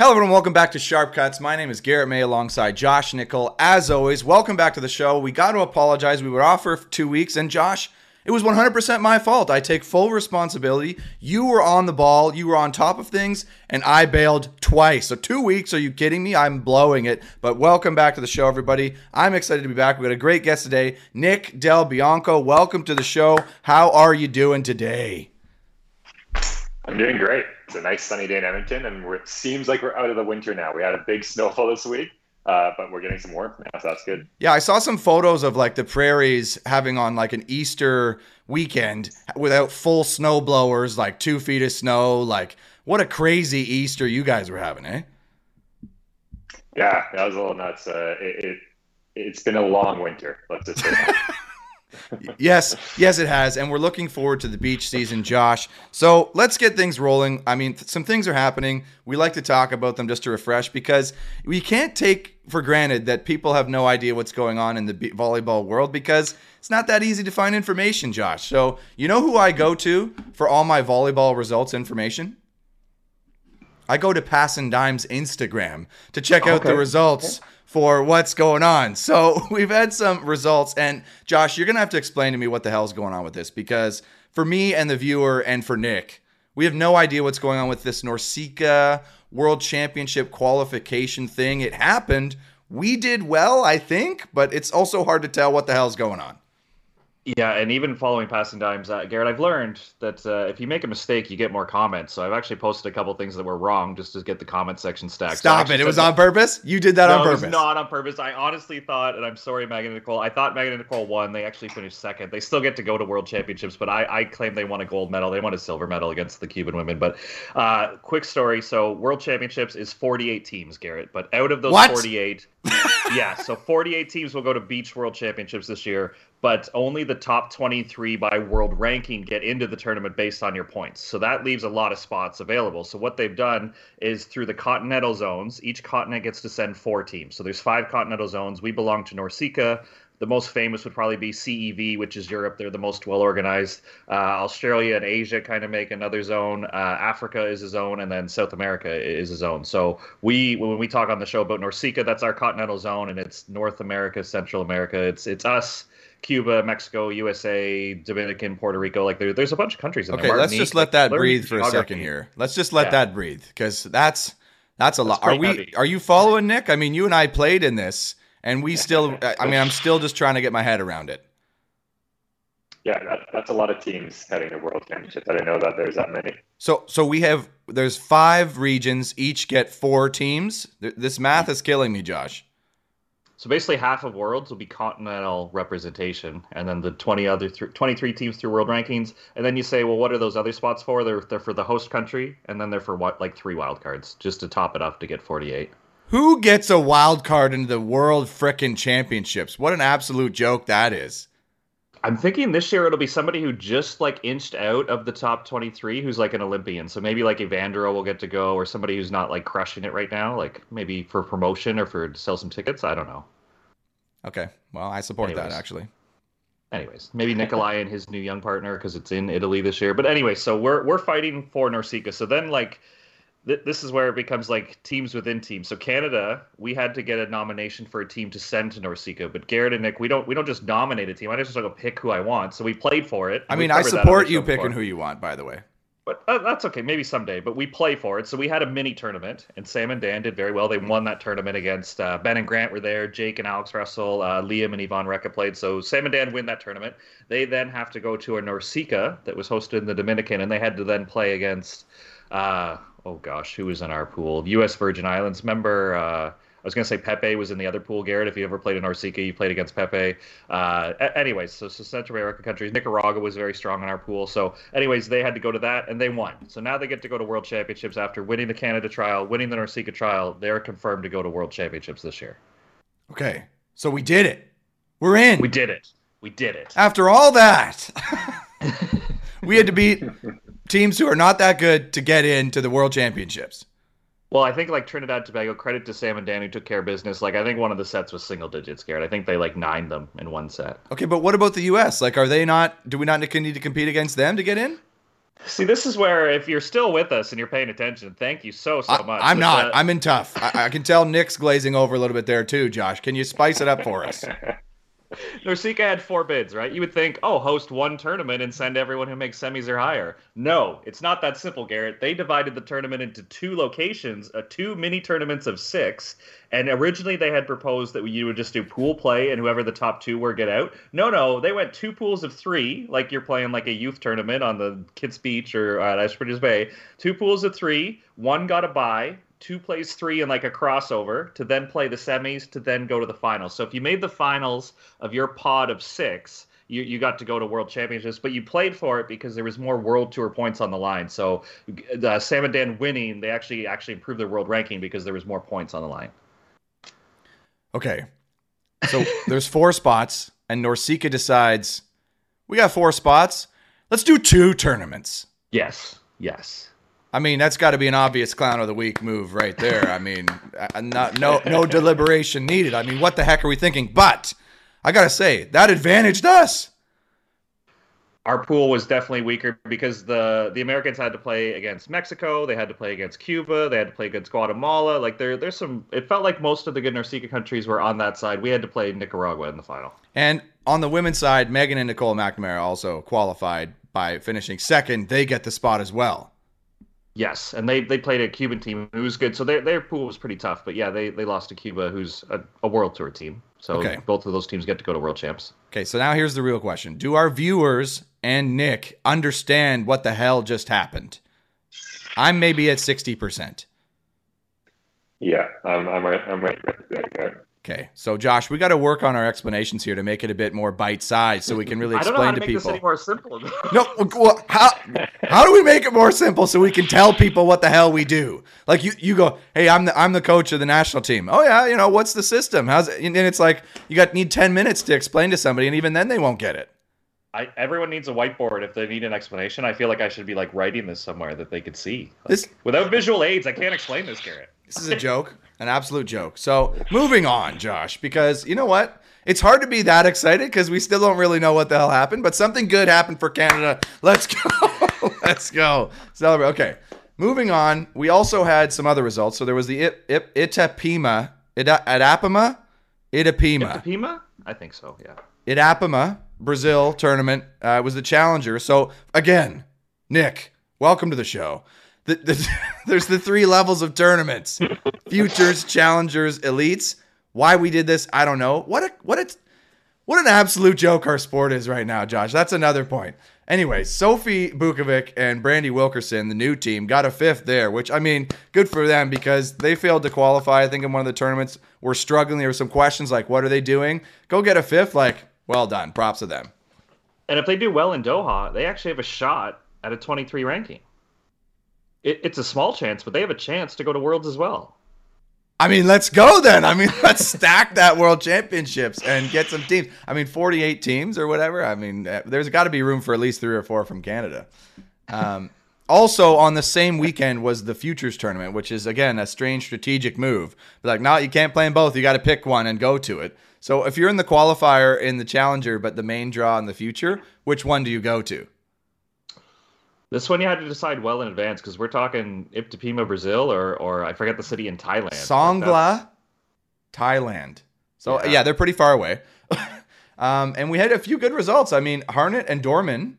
Hello, everyone. Welcome back to Sharp Cuts. My name is Garrett May alongside Josh Nickel. As always, welcome back to the show. We got to apologize. We were off for two weeks, and Josh, it was 100% my fault. I take full responsibility. You were on the ball, you were on top of things, and I bailed twice. So, two weeks, are you kidding me? I'm blowing it. But welcome back to the show, everybody. I'm excited to be back. We got a great guest today, Nick Del Bianco. Welcome to the show. How are you doing today? I'm doing great. It's a nice sunny day in Edmonton, and it seems like we're out of the winter now. We had a big snowfall this week, uh, but we're getting some warmth now, so that's good. Yeah, I saw some photos of like the prairies having on like an Easter weekend without full snow blowers, like two feet of snow. Like, what a crazy Easter you guys were having, eh? Yeah, that was a little nuts. Uh, it, it it's been a long winter. Let's just say that. yes, yes, it has. And we're looking forward to the beach season, Josh. So let's get things rolling. I mean, th- some things are happening. We like to talk about them just to refresh because we can't take for granted that people have no idea what's going on in the be- volleyball world because it's not that easy to find information, Josh. So, you know who I go to for all my volleyball results information? I go to Pass and Dime's Instagram to check out okay. the results for what's going on. So we've had some results, and Josh, you're gonna have to explain to me what the hell's going on with this because for me and the viewer and for Nick, we have no idea what's going on with this NORCECA World Championship qualification thing. It happened. We did well, I think, but it's also hard to tell what the hell's going on. Yeah, and even following passing dimes, uh, Garrett, I've learned that uh, if you make a mistake, you get more comments. So I've actually posted a couple things that were wrong just to get the comment section stacked. Stop so it! It was on purpose. You did that no, on purpose. It was not on purpose. I honestly thought, and I'm sorry, Megan Nicole. I thought Megan Nicole won. They actually finished second. They still get to go to World Championships, but I, I claim they won a gold medal. They won a silver medal against the Cuban women. But uh, quick story: so World Championships is 48 teams, Garrett. But out of those what? 48, yeah, so 48 teams will go to Beach World Championships this year but only the top 23 by world ranking get into the tournament based on your points. So that leaves a lot of spots available. So what they've done is through the continental zones, each continent gets to send four teams. So there's five continental zones. We belong to NORCECA. The most famous would probably be CEV, which is Europe. They're the most well organized. Uh, Australia and Asia kind of make another zone. Uh, Africa is a zone, and then South America is a zone. So we, when we talk on the show about NORCECA, that's our continental zone, and it's North America, Central America. It's it's us Cuba, Mexico, USA, Dominican, Puerto Rico. Like there, there's a bunch of countries in okay, there. Let's just let that breathe for a second here. Let's just let yeah. that breathe because that's that's a that's lot. Are we? Heavy. Are you following Nick? I mean, you and I played in this, and we still. I mean, I'm still just trying to get my head around it. Yeah, that, that's a lot of teams heading to World Championships. I didn't know that there's that many. So, so we have there's five regions, each get four teams. This math is killing me, Josh. So basically, half of Worlds will be continental representation, and then the twenty other th- twenty three teams through World Rankings. And then you say, well, what are those other spots for? They're they're for the host country, and then they're for what like three wild cards just to top it up to get forty eight. Who gets a wild card into the World Frickin' Championships? What an absolute joke that is. I'm thinking this year it'll be somebody who just like inched out of the top 23 who's like an Olympian. So maybe like Evandro will get to go or somebody who's not like crushing it right now, like maybe for promotion or for to sell some tickets. I don't know. Okay. Well, I support anyways. that actually. Anyways, maybe Nicolai and his new young partner because it's in Italy this year. But anyway, so we're we're fighting for NORCECA. So then like this is where it becomes like teams within teams. So Canada, we had to get a nomination for a team to send to NORCECA, but Garrett and Nick, we don't we don't just nominate a team. I just like pick who I want. So we played for it. I mean, I support you picking before. who you want. By the way, but uh, that's okay. Maybe someday. But we play for it. So we had a mini tournament, and Sam and Dan did very well. They won that tournament against uh, Ben and Grant were there. Jake and Alex Russell, uh, Liam and Yvonne Recca played. So Sam and Dan win that tournament. They then have to go to a NORCECA that was hosted in the Dominican, and they had to then play against. Uh, oh gosh, who was in our pool? U.S. Virgin Islands. Remember, uh, I was going to say Pepe was in the other pool. Garrett, if you ever played in NORCECA, you played against Pepe. Uh, anyways, so, so Central America countries, Nicaragua was very strong in our pool. So, anyways, they had to go to that and they won. So now they get to go to World Championships after winning the Canada trial, winning the NORCECA trial. They're confirmed to go to World Championships this year. Okay, so we did it. We're in. We did it. We did it. After all that, we had to beat teams who are not that good to get into the World Championships. Well, I think like Trinidad Tobago, credit to Sam and Dan who took care of business. Like I think one of the sets was single digits, Garrett. I think they like nine them in one set. Okay, but what about the U.S.? Like, are they not? Do we not need to compete against them to get in? See, this is where if you're still with us and you're paying attention, thank you so so much. I, am not. uh, I'm in tough. I, I can tell Nick's glazing over a little bit there too, Josh. Can you spice it up for us? NORCECA had four bids, right? You would think, oh, host one tournament and send everyone who makes semis or higher. No, it's not that simple, Garrett. They divided the tournament into two locations, uh, two mini tournaments of six. And originally they had proposed that you would just do pool play and whoever the top two were get out. No, no, they went two pools of three, like you're playing like a youth tournament on the Kids Beach or at Ashbridges Bay. Two pools of three, one got a bye, two plays three in like a crossover to then play the semis to then go to the finals. So if you made the finals of your pod of six, you, you got to go to world championships, but you played for it because there was more world tour points on the line. So uh, Sam and Dan winning, they actually actually improved their world ranking because there was more points on the line. Okay. So there's four spots, and NORCECA decides we got four spots. Let's do two tournaments. Yes, yes. I mean, that's got to be an obvious clown of the week move right there. I mean, uh, not, no no deliberation needed. I mean, what the heck are we thinking? But I gotta say that advantaged us. Our pool was definitely weaker because the the Americans had to play against Mexico, they had to play against Cuba, they had to play against Guatemala. Like there, there's some. It felt like most of the good NORCECA countries were on that side. We had to play Nicaragua in the final. And on the women's side, Megan and Nicole McNamara also qualified by finishing second. They get the spot as well. Yes, and they, they played a Cuban team who was good, so their their pool was pretty tough. But yeah, they, they lost to Cuba, who's a, a world tour team. So Okay. both of those teams get to go to world champs. Okay, so now here's the real question: Do our viewers and Nick understand what the hell just happened? I'm maybe at sixty percent. Yeah, I'm, I'm right. I'm right. There. Okay, so Josh, we got to work on our explanations here to make it a bit more bite-sized, so we can really I don't know how explain to to make this people. any more simple. No, well, how how do we make it more simple so we can tell people what the hell we do? Like you, you go, hey, I'm the I'm the coach of the national team. Oh yeah, you know what's the system? How's it? And it's like you got need ten minutes to explain to somebody, and even then they won't get it. I, everyone needs a whiteboard if they need an explanation. I feel like I should be like writing this somewhere that they could see. Like, This- without visual aids, I can't explain this, Garrett. This is a joke, an absolute joke. So moving on, Josh, because you know what? It's hard to be that excited because we still don't really know what the hell happened, but something good happened for Canada. Let's go. Let's go. Celebrate. Okay. Moving on, we also had some other results. So there was the Ip, Ip, Itapema, Itapema, Itapema? I think so. Yeah. Itapema, Brazil tournament. Uh, it was the challenger. So again, Nick, welcome to the show. The, the, there's the three levels of tournaments: futures, challengers, elites. Why we did this, I don't know. What a what a what an absolute joke our sport is right now, Josh. That's another point. Anyway, Sophie Bukovec and Brandy Wilkerson, the new team, got a fifth there, which I mean, good for them because they failed to qualify. I think in one of the tournaments were struggling. There were some questions like, "What are they doing?" Go get a fifth. Like, well done. Props to them. And if they do well in Doha, they actually have a shot at a 23 ranking. It, it's a small chance, but they have a chance to go to Worlds as well. I mean, let's go then. I mean, let's stack that World Championships and get some teams. I mean, 48 teams or whatever. I mean, uh, there's got to be room for at least three or four from Canada. Um, also, on the same weekend was the Futures Tournament, which is, again, a strange strategic move. Like, no, you can't play in both. You got to pick one and go to it. So if you're in the qualifier in the Challenger, but the main draw in the Future, which one do you go to? This one you had to decide well in advance because we're talking Itapema, Brazil, or or I forget the city in Thailand. Songkhla, Thailand. So yeah. Yeah. they're pretty far away. um, and we had a few good results. I mean, Harnett and Dorman,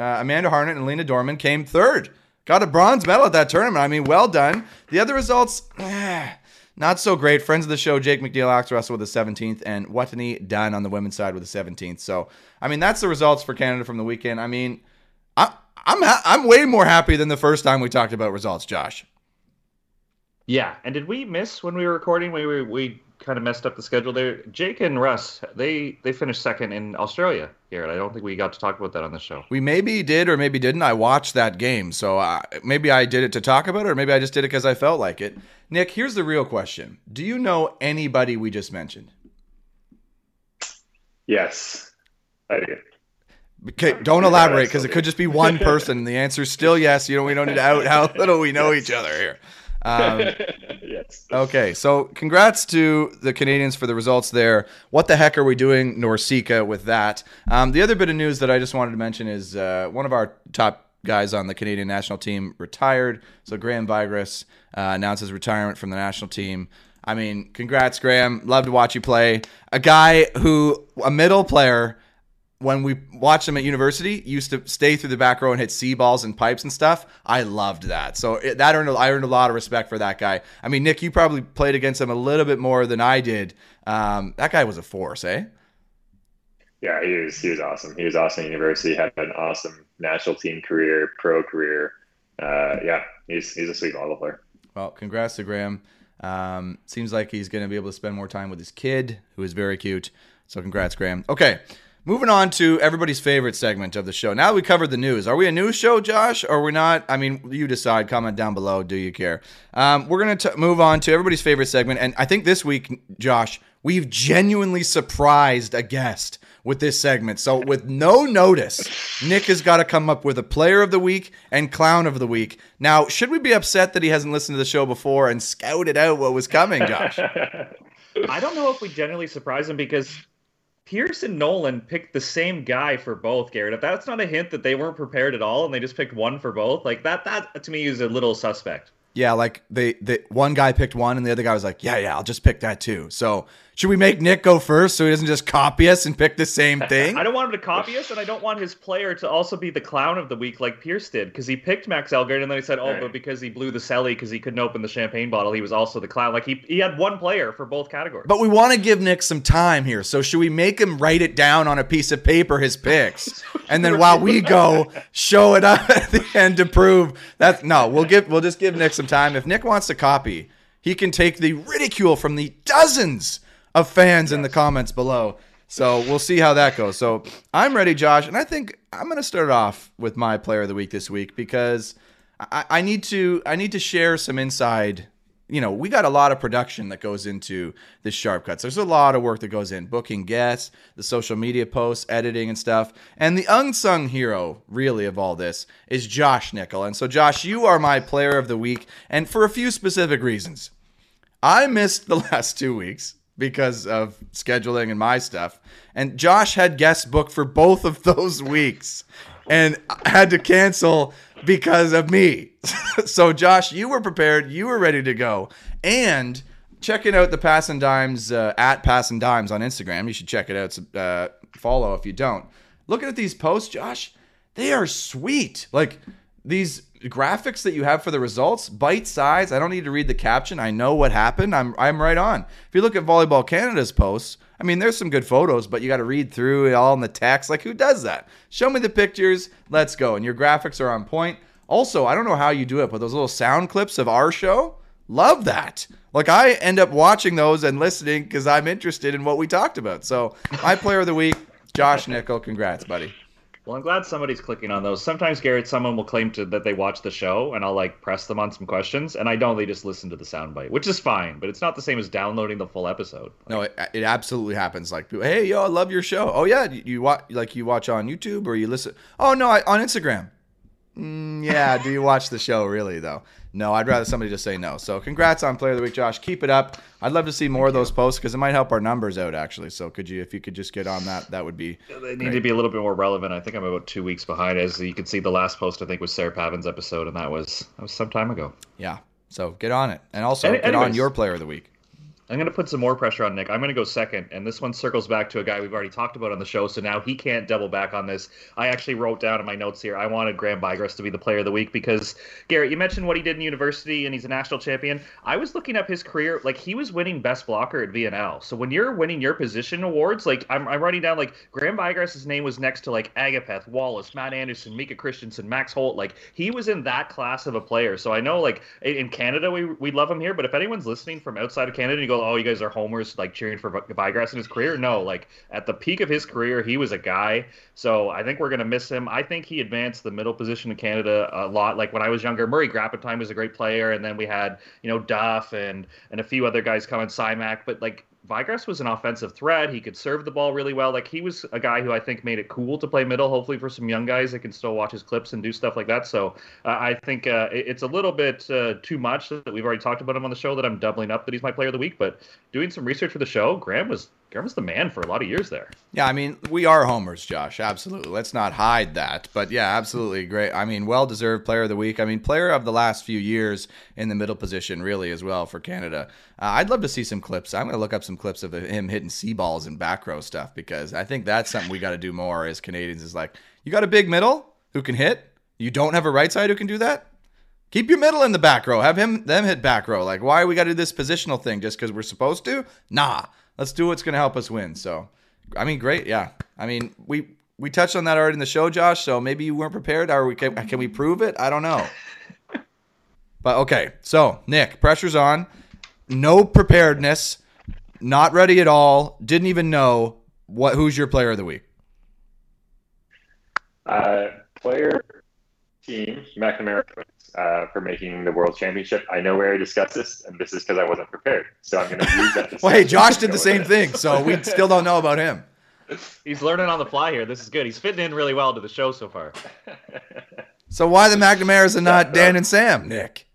uh, Amanda Harnett and Lena Dorman came third. Got a bronze medal at that tournament. I mean, well done. The other results, eh, not so great. Friends of the show, Jake MacNeil, Alex Russell with the 17th, and Watani Dunn on the women's side with the 17th. So, I mean, that's the results for Canada from the weekend. I mean, I, I'm ha- I'm way more happy than the first time we talked about results, Josh. Yeah, and did we miss when we were recording? We we, we kind of messed up the schedule there. Jake and Russ, they they finished second in Australia here, and I don't think we got to talk about that on the show. We maybe did or maybe didn't. I watched that game, so uh, maybe I did it to talk about it, or maybe I just did it because I felt like it. Nick, here's the real question: Do you know anybody we just mentioned? Yes, I do. Okay, don't elaborate because it could just be one person. The answer is still yes. You know, we don't need to out how little we know each other here. Um, yes. okay, so congrats to the Canadians for the results there. What the heck are we doing, NORCECA, with that? Um, the other bit of news that I just wanted to mention is uh, one of our top guys on the Canadian national team retired. So Graham Vigrass uh, announces retirement from the national team. I mean, congrats, Graham. Love to watch you play. A guy who, a middle player, when we watched him at university, used to stay through the back row and hit C balls and pipes and stuff. I loved that. So it, that earned I earned a lot of respect for that guy. I mean, Nick, you probably played against him a little bit more than I did. Um, that guy was a force, eh? Yeah, he was he was awesome. He was awesome at university. Had an awesome national team career, pro career. Uh, yeah, he's he's a sweet volleyball player. Well, congrats to Graham. Um, seems like he's going to be able to spend more time with his kid, who is very cute. So congrats, Graham. Okay, moving on to everybody's favorite segment of the show. Now we covered the news. Are we a news show, Josh, or we're not? I mean, you decide. Comment down below. Do you care? Um, we're going to move on to everybody's favorite segment, and I think this week, Josh, we've genuinely surprised a guest with this segment. So, with no notice, Nick has got to come up with a player of the week and clown of the week. Now, should we be upset that he hasn't listened to the show before and scouted out what was coming, Josh? I don't know if we generally surprise him because Pierce and Nolan picked the same guy for both, Garrett. If that's not a hint that they weren't prepared at all and they just picked one for both, like that, that to me is a little suspect. Yeah, like they, they one guy picked one and the other guy was like, "Yeah, yeah, I'll just pick that too." So should we make Nick go first so he doesn't just copy us and pick the same thing? I don't want him to copy us, and I don't want his player to also be the clown of the week like Pierce did because he picked Max Elgert, and then he said, "Oh, right. but because he blew the celly because he couldn't open the champagne bottle, he was also the clown." Like he he had one player for both categories. But we want to give Nick some time here, so should we make him write it down on a piece of paper his picks, and then while we go show it up at the end to prove that no, we'll give we'll just give Nick some time. If Nick wants to copy, he can take the ridicule from the dozens of fans yes. in the comments below. So we'll see how that goes. So I'm ready, Josh, and I think I'm going to start off with my player of the week this week because I, I need to I need to share some inside. You know, we got a lot of production that goes into this sharp cuts. There's a lot of work that goes in booking guests, the social media posts, editing and stuff. And the unsung hero, really, of all this is Josh Nickel. And so, Josh, you are my player of the week, and for a few specific reasons. I missed the last two weeks because of scheduling and my stuff. And Josh had guests booked for both of those weeks and had to cancel because of me. so, Josh, you were prepared. You were ready to go. And checking out the Pass and Dimes uh, at Pass and Dimes on Instagram. You should check it out. Uh, follow if you don't. Looking at these posts, Josh, they are sweet. Like these graphics that you have for the results, bite size. I don't need to read the caption. I know what happened. I'm I'm right on. If you look at Volleyball Canada's posts, I mean, there's some good photos, but you got to read through it all in the text. Like, who does that? Show me the pictures. Let's go. And your graphics are on point. Also, I don't know how you do it, but those little sound clips of our show, love that. Like, I end up watching those and listening because I'm interested in what we talked about. So, my player of the week, Josh Nickel. Congrats, buddy. Well, I'm glad somebody's clicking on those. Sometimes, Garrett, someone will claim to that they watch the show, and I'll like press them on some questions, and I don't. They just listen to the soundbite, which is fine, but it's not the same as downloading the full episode. No, it, it absolutely happens. Like, hey, yo, I love your show. Oh yeah, you, you watch like you watch on YouTube or you listen. Oh no, I, on Instagram. Mm, yeah, do you watch the show really though? No, I'd rather somebody just say no. So congrats on Player of the Week, Josh. Keep it up. I'd love to see more Thank of those you. posts because it might help our numbers out actually. So could you, if you could just get on that, that would be. Yeah, they need great. to be a little bit more relevant. I think I'm about two weeks behind. As you can see, the last post I think was Sarah Pavan's episode, and that was that was some time ago. Yeah. So get on it, and also Any, get anyways, on your Player of the Week. I'm going to put some more pressure on Nick. I'm going to go second, and this one circles back to a guy we've already talked about on the show, so now he can't double back on this. I actually wrote down in my notes here I wanted Graham Vigrass to be the player of the week because, Garrett, you mentioned what he did in university, and he's a national champion. I was looking up his career. Like, he was winning best blocker at VNL. So when you're winning your position awards, like, I'm, I'm writing down, like, Graham Vigrass' name was next to, like, Ngapeth, Wallace, Matt Anderson, Micah Christenson, Max Holt. Like, he was in that class of a player. So I know, like, in Canada, we, we love him here, but if anyone's listening from outside of Canada, you go, oh, you guys are homers like cheering for Vigrass in his career. No, like at the peak of his career, he was a guy. So I think we're gonna miss him. I think he advanced the middle position in Canada a lot. Like when I was younger, Murray Grapentine was a great player, and then we had you know Duff and and a few other guys coming, Simak. But like Vigrass was an offensive threat. He could serve the ball really well. Like he was a guy who I think made it cool to play middle. Hopefully for some young guys that can still watch his clips and do stuff like that. So uh, I think uh, it's a little bit uh, too much that we've already talked about him on the show that I'm doubling up that he's my player of the week. But doing some research for the show, Graham was Garvin's the man for a lot of years there. Yeah, I mean, we are homers, Josh. Absolutely. Let's not hide that. But yeah, absolutely great. I mean, well deserved player of the week. I mean, player of the last few years in the middle position, really, as well for Canada. Uh, I'd love to see some clips. I'm going to look up some clips of him hitting C balls and back row stuff because I think that's something we got to do more as Canadians is like, you got a big middle who can hit? You don't have a right side who can do that? Keep your middle in the back row. Have him them hit back row. Like, why we got to do this positional thing just because we're supposed to? Nah let's do what's going to help us win. So, I mean, great. Yeah. I mean, we we touched on that already in the show, Josh. So maybe you weren't prepared. Are we? Can, can we prove it? I don't know. but okay. So Nick, pressure's on. No preparedness. Not ready at all. Didn't even know what. Who's your player of the week? Uh, player team McNamara uh, for making the World Championship. I know we already discussed this, and this is because I wasn't prepared. So I'm going to use that. well, hey, Josh did the same thing, so we still don't know about him. He's learning on the fly here. This is good. He's fitting in really well to the show so far. so why the McNamara's and not Dan and Sam, Nick?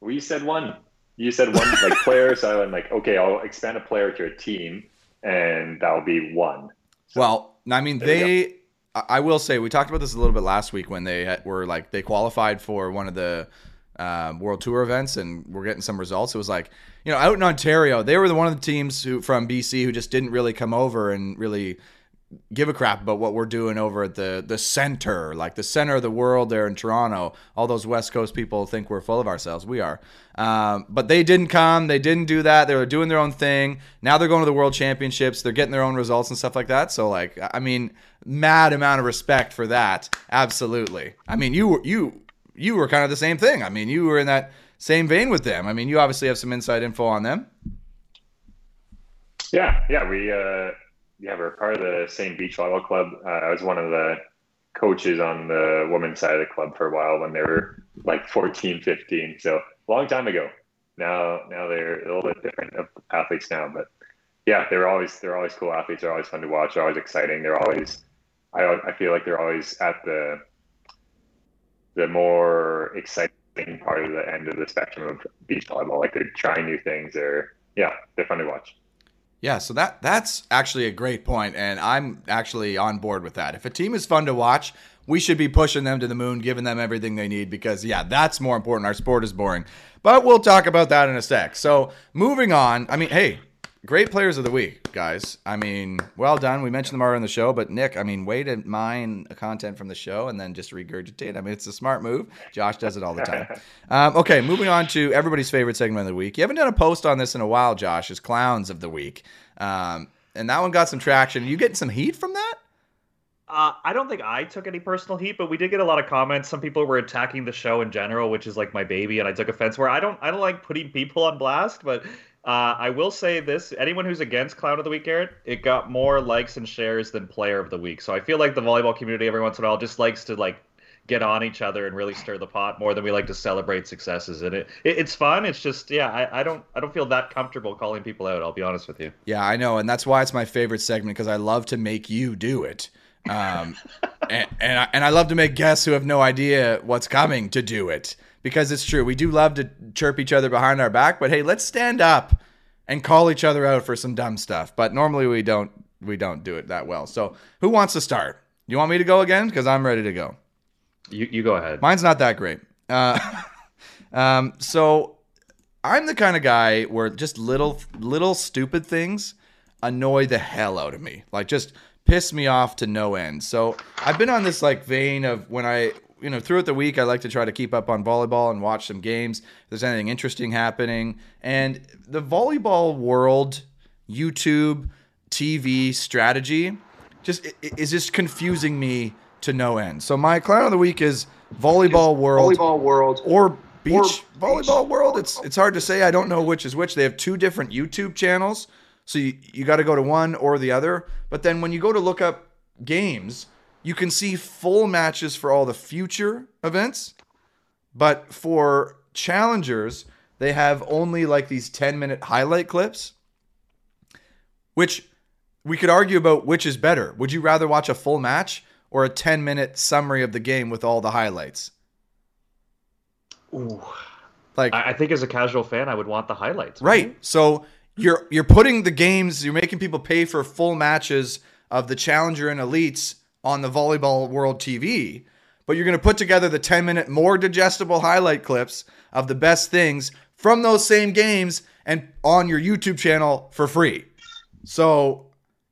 We said one. You said one like player, so I'm like, okay, I'll expand a player to a team, and that'll be one. So, well, I mean, they I will say we talked about this a little bit last week when they were like they qualified for one of the um, World Tour events and we're getting some results. It was like you know out in Ontario, they were the one of the teams who from BC who just didn't really come over and really give a crap about what we're doing over at the the center, like the center of the world there in Toronto. All those West Coast people think we're full of ourselves. We are, um, but they didn't come. They didn't do that. They were doing their own thing. Now they're going to the World Championships. They're getting their own results and stuff like that. So like, I mean, mad amount of respect for that. Absolutely. I mean, you you you were kind of the same thing. I mean, you were in that same vein with them. I mean, you obviously have some inside info on them. Yeah, yeah, we. Uh yeah, we're part of the same beach volleyball club. Uh, I was one of the coaches on the women's side of the club for a while when they were like 14, 15. So a long time ago. Now, now they're a little bit different of athletes now, but yeah, they're always they're always cool athletes. They're always fun to watch. They're always exciting. They're always I I feel like they're always at the the more exciting part of the end of the spectrum of beach volleyball. Like they're trying new things. They're yeah, they're fun to watch. Yeah, so that that's actually a great point, and I'm actually on board with that. If a team is fun to watch, we should be pushing them to the moon, giving them everything they need, because yeah, that's more important. Our sport is boring, but we'll talk about that in a sec. So moving on, I mean, hey, great players of the week, guys. I mean, well done. We mentioned them already in the show, but Nick, I mean, way to mine content from the show and then just regurgitate. I mean, it's a smart move. Josh does it all the time. Um, okay, moving on to everybody's favorite segment of the week. You haven't done a post on this in a while, Josh. Is clowns of the week, um, and that one got some traction. Are You getting some heat from that? Uh, I don't think I took any personal heat, but we did get a lot of comments. Some people were attacking the show in general, which is like my baby, and I took offense. Where I don't, I don't like putting people on blast, but uh, I will say this: anyone who's against Clown of the Week, Garrett, it got more likes and shares than Player of the Week. So I feel like the volleyball community every once in a while just likes to like get on each other and really stir the pot more than we like to celebrate successes. And it, it it's fun. It's just yeah, I, I don't I don't feel that comfortable calling people out. I'll be honest with you. Yeah, I know, and that's why it's my favorite segment because I love to make you do it. Um, and and I, and I love to make guests who have no idea what's coming to do it because it's true. We do love to chirp each other behind our back, but hey, let's stand up and call each other out for some dumb stuff. But normally we don't we don't do it that well. So who wants to start? You want me to go again? Because I'm ready to go. You you go ahead. Mine's not that great. Uh, um, so I'm the kind of guy where just little little stupid things annoy the hell out of me. Like just piss me off to no end. So I've been on this like vein of when I you know, throughout the week, I like to try to keep up on volleyball and watch some games. If there's anything interesting happening, and the volleyball world, YouTube, TV strategy, just is just confusing me to no end. So my clown of the week is volleyball world, volleyball world, or beach or volleyball beach. world. It's it's hard to say. I don't know which is which. They have two different YouTube channels, so you, you got to go to one or the other. But then when you go to look up games you can see full matches for all the future events, but for challengers, they have only like these 10 minute highlight clips, which we could argue about which is better. Would you rather watch a full match or a 10 minute summary of the game with all the highlights? Ooh. Like I think as a casual fan, I would want the highlights. Right. So you're you're putting the games, you're making people pay for full matches of the Challenger and Elites on the Volleyball World TV, but you're going to put together the 10 minute more digestible highlight clips of the best things from those same games and on your YouTube channel for free. So,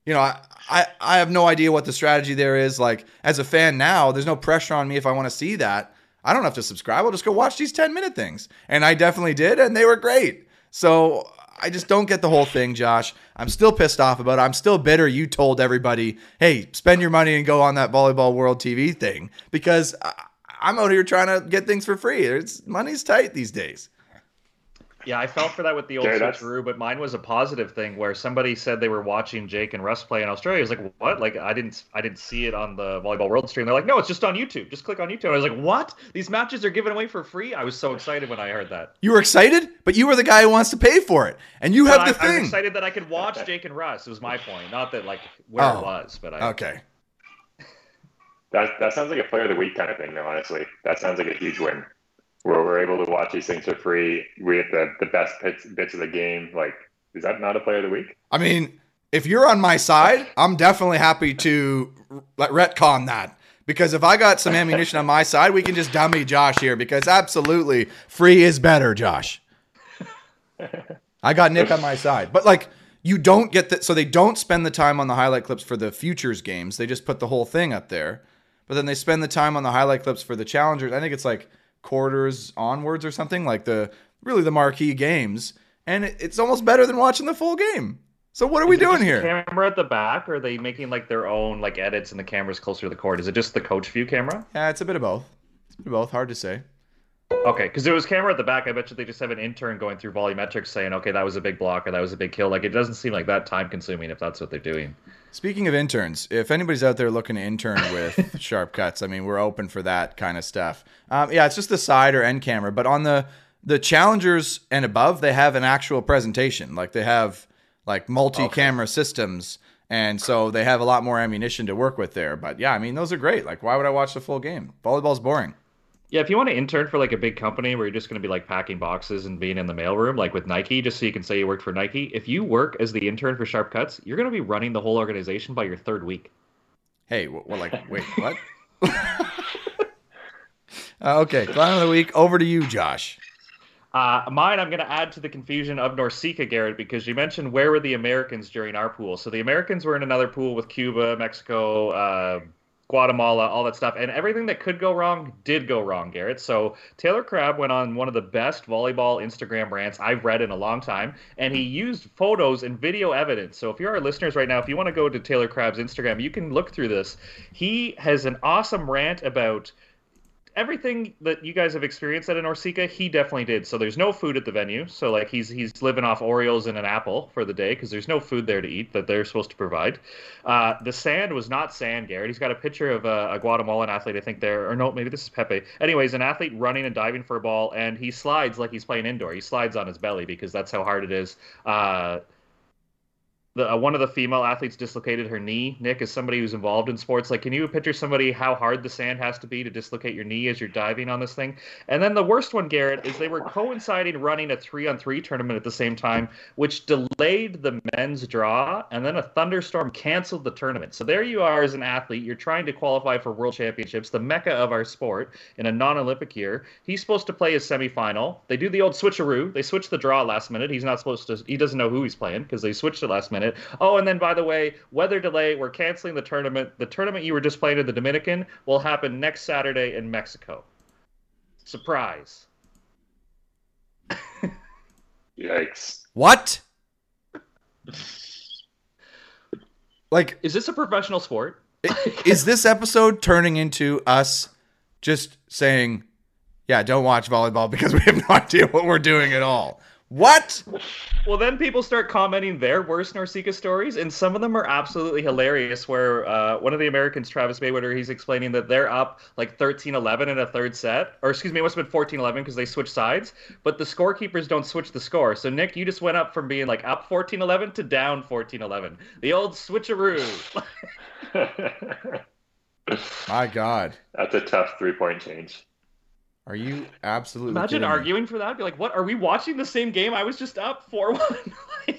you know, I, I, I have no idea what the strategy there is. Like, as a fan now, there's no pressure on me if I want to see that. I don't have to subscribe. I'll just go watch these 10 minute things. And I definitely did, and they were great. So I just don't get the whole thing, Josh. I'm still pissed off about it. I'm still bitter you told everybody, hey, spend your money and go on that Volleyball World TV thing because I'm out here trying to get things for free. It's money's tight these days. Yeah, I felt for that with the old Jared, switcheroo, but mine was a positive thing where somebody said they were watching Jake and Russ play in Australia. I was like, "What? Like, I didn't, I didn't see it on the Volleyball World stream." They're like, "No, it's just on YouTube. Just click on YouTube." I was like, "What? These matches are given away for free?" I was so excited when I heard that. You were excited, but you were the guy who wants to pay for it, and you have but the thing. I was excited that I could watch Jake and Russ. It was my point, not that like where oh, it was, but I. Okay. That that sounds like a player of the week kind of thing, though. Honestly, that sounds like a huge win where we're able to watch these things for free. We get the, the best bits, bits of the game. Like, is that not a player of the week? I mean, if you're on my side, I'm definitely happy to retcon that. Because if I got some ammunition on my side, we can just dummy Josh here because absolutely free is better, Josh. I got Nick on my side. But like you don't get that so they don't spend the time on the highlight clips for the futures games. They just put the whole thing up there. But then they spend the time on the highlight clips for the challengers. I think it's like quarters onwards or something like the really the marquee games, and it, it's almost better than watching the full game. So what are Is we doing here? Camera at the back, or are they making like their own like edits and the camera's closer to the court? Is it just the coach view camera? Yeah, it's a bit of both. It's a bit of both. Hard to say. Okay, because there was camera at the back. I bet you they just have an intern going through VolleyMetrics saying, "Okay, that was a big block or that was a big kill." Like it doesn't seem like that time consuming if that's what they're doing. Speaking of interns, if anybody's out there looking to intern with sharp cuts, I mean, we're open for that kind of stuff. Um, yeah, it's just the side or end camera, but on the the challengers and above, they have an actual presentation. Like they have like multi-camera okay. systems, and so they have a lot more ammunition to work with there. But yeah, I mean, those are great. Like, why would I watch the full game? Volleyball's boring. Yeah, if you want to intern for like a big company where you're just going to be like packing boxes and being in the mailroom, like with Nike, just so you can say you worked for Nike, if you work as the intern for Sharp Cuts, you're going to be running the whole organization by your third week. Hey, well, like, wait, what? uh, okay, clown of the week. Over to you, Josh. Uh, mine, I'm going to add to the confusion of NORCECA, Garrett, because you mentioned where were the Americans during our pool. So the Americans were in another pool with Cuba, Mexico, uh, Guatemala, all that stuff, and everything that could go wrong did go wrong, Garrett. So Taylor Crabb went on one of the best volleyball Instagram rants I've read in a long time, and he used photos and video evidence. So if you're our listeners right now, if you want to go to Taylor Crabb's Instagram, you can look through this. He has an awesome rant about everything that you guys have experienced at an NORCECA, he definitely did. So there's no food at the venue. So like he's he's living off Oreos and an apple for the day because there's no food there to eat that they're supposed to provide. Uh, the sand was not sand, Garrett. He's got a picture of a, a, Guatemalan athlete, I think there, or no, maybe this is Pepe. Anyways, an athlete running and diving for a ball, and he slides like he's playing indoor. He slides on his belly because that's how hard it is. Uh, the, uh, one of the female athletes dislocated her knee. Nick, as somebody who's involved in sports, like, can you picture somebody how hard the sand has to be to dislocate your knee as you're diving on this thing? And then the worst one, Garrett, is they were coinciding running a three on three tournament at the same time, which delayed the men's draw, and then a thunderstorm canceled the tournament. So there you are as an athlete, you're trying to qualify for world championships, the mecca of our sport, in a non-Olympic year. He's supposed to play his semifinal. They do the old switcheroo. They switch the draw last minute. He's not supposed to. He doesn't know who he's playing because they switched it last minute minute. Oh, and then by the way, weather delay. We're canceling the tournament. The tournament you were just playing in the Dominican will happen next Saturday in Mexico. Surprise. Yikes. What? like, is this a professional sport? is this episode turning into us just saying, yeah, don't watch volleyball because we have no idea what we're doing at all? What? Well, then people start commenting their worst NORCECA stories, and some of them are absolutely hilarious. Where uh, one of the Americans, Travis Mewhirter, he's explaining that they're up like 13-11 in a third set, or excuse me, it must have been 14-11 because they switched sides, but the scorekeepers don't switch the score. So Nick, you just went up from being like up 14-11 to down 14-11. The old switcheroo. My God, that's a tough three-point change. Are you absolutely imagine arguing for that? Be like, what? Are we watching the same game? I was just up four one.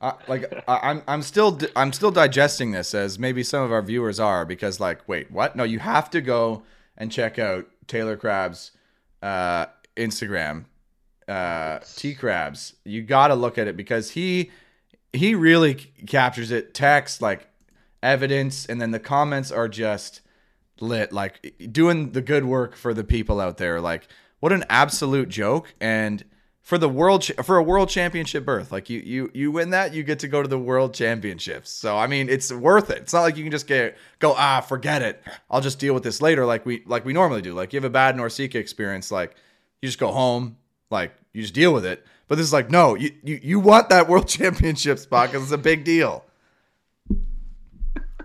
I, like I, I'm I'm still di- I'm still digesting this as maybe some of our viewers are because like wait what no you have to go and check out Taylor Crabb's uh, Instagram uh, T Krabs you got to look at it because he he really c- captures it text like evidence and then the comments are just lit like doing the good work for the people out there. Like what an absolute joke. And for the world for a world championship berth like you you you win that you get to go to the world championships. So i mean it's worth it. It's not like you can just get go ah forget it. I'll just deal with this later like we like we normally do. Like you have a bad NORCECA experience like you just go home like you just deal with it. But this is like no you you, you want that world championship spot because it's a big deal.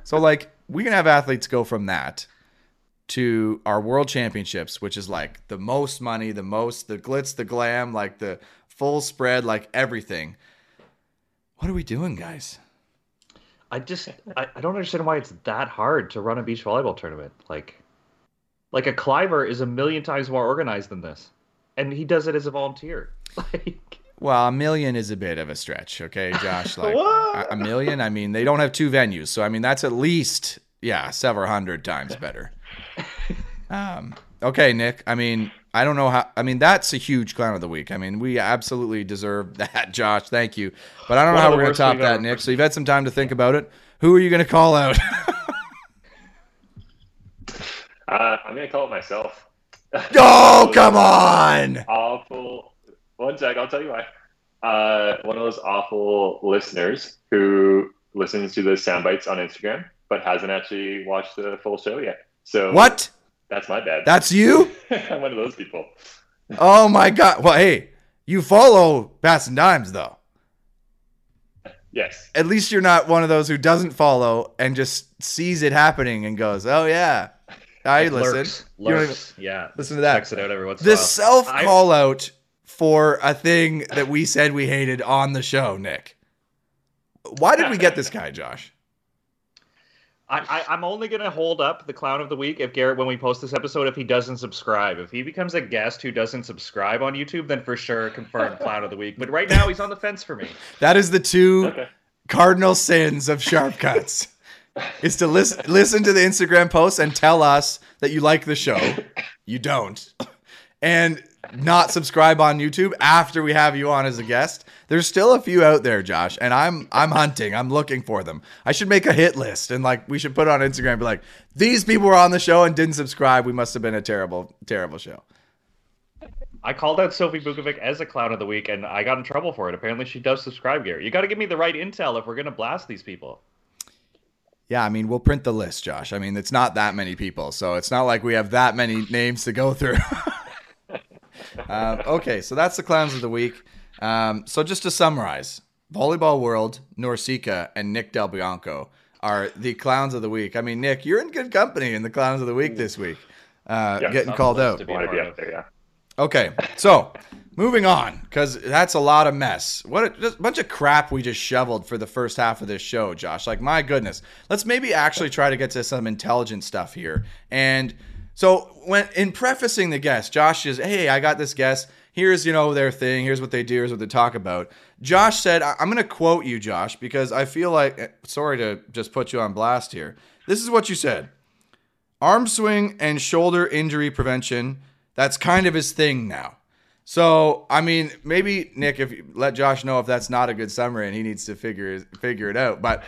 So like we can have athletes go from that to our world championships, which is like the most money, the most, the glitz, the glam, like the full spread, like everything. What are we doing, guys? I just I, I don't understand why it's that hard to run a beach volleyball tournament. Like like a Cliver is a million times more organized than this. And he does it as a volunteer. Like Well, a million is a bit of a stretch, okay, Josh? Like a million. I mean, they don't have two venues, so I mean that's at least yeah, several hundred times better. Um, okay, Nick. I mean, I don't know how. I mean, that's a huge clown of the week. I mean, we absolutely deserve that, Josh. Thank you. But I don't know how we're gonna top that, ever- Nick. So you've had some time to think about it. Who are you gonna call out? Uh, I'm gonna call it myself. oh, come on! Awful. One sec, I'll tell you why. Uh, one of those awful listeners who listens to the sound bites on Instagram but hasn't actually watched the full show yet. So What? That's my bad. That's you? I'm one of those people. Oh my god. Well, hey, you follow Pass and Dimes though. Yes. At least you're not one of those who doesn't follow and just sees it happening and goes, "Oh yeah, I Like listen." Lurks, You don't yeah. Listen to that. Checks it out every once in a The self call out for a thing that we said we hated on the show, Nick. Why did we get this guy, Josh? I, I, I'm only gonna hold up the clown of the week if Garrett, when we post this episode, if he doesn't subscribe. If he becomes a guest who doesn't subscribe on YouTube, then for sure confirmed clown of the week. But right now he's on the fence for me. That is the two Okay. cardinal sins of sharp cuts. is to listen listen to the Instagram posts and tell us that you like the show. You don't. And not subscribe on YouTube after we have you on as a guest. There's still a few out there, Josh, and I'm I'm hunting. I'm looking for them. I should make a hit list and like we should put it on Instagram and be like, these people were on the show and didn't subscribe. We must have been a terrible, terrible show. I called out Sophie Bukovec as a clown of the week, and I got in trouble for it. Apparently, she does subscribe, Garrett. You got to give me the right intel if we're gonna blast these people. Yeah, I mean, we'll print the list, Josh. I mean, it's not that many people, so it's not like we have that many names to go through. um, okay, so that's the clowns of the week. Um, so just to summarize, Volleyball World, NORCECA, and Nick Del Bianco are the clowns of the week. I mean, Nick, you're in good company in the clowns of the week this week, uh, Yeah, getting called out. to be to be part up there, yeah. Okay, so moving on because that's a lot of mess. What a, just a bunch of crap we just shoveled for the first half of this show, Josh. Like my goodness, let's maybe actually try to get to some intelligent stuff here. And so when in prefacing the guest, Josh is, "Hey, I got this guest. Here's you know their thing. Here's what they do. Here's what they talk about." Josh said, I- "I'm going to quote you, Josh, because I feel like eh, sorry to just put you on blast here. This is what you said." arm swing and shoulder injury prevention. That's kind of his thing now. So, I mean, maybe Nick, if you let Josh know if that's not a good summary and he needs to figure figure it out. But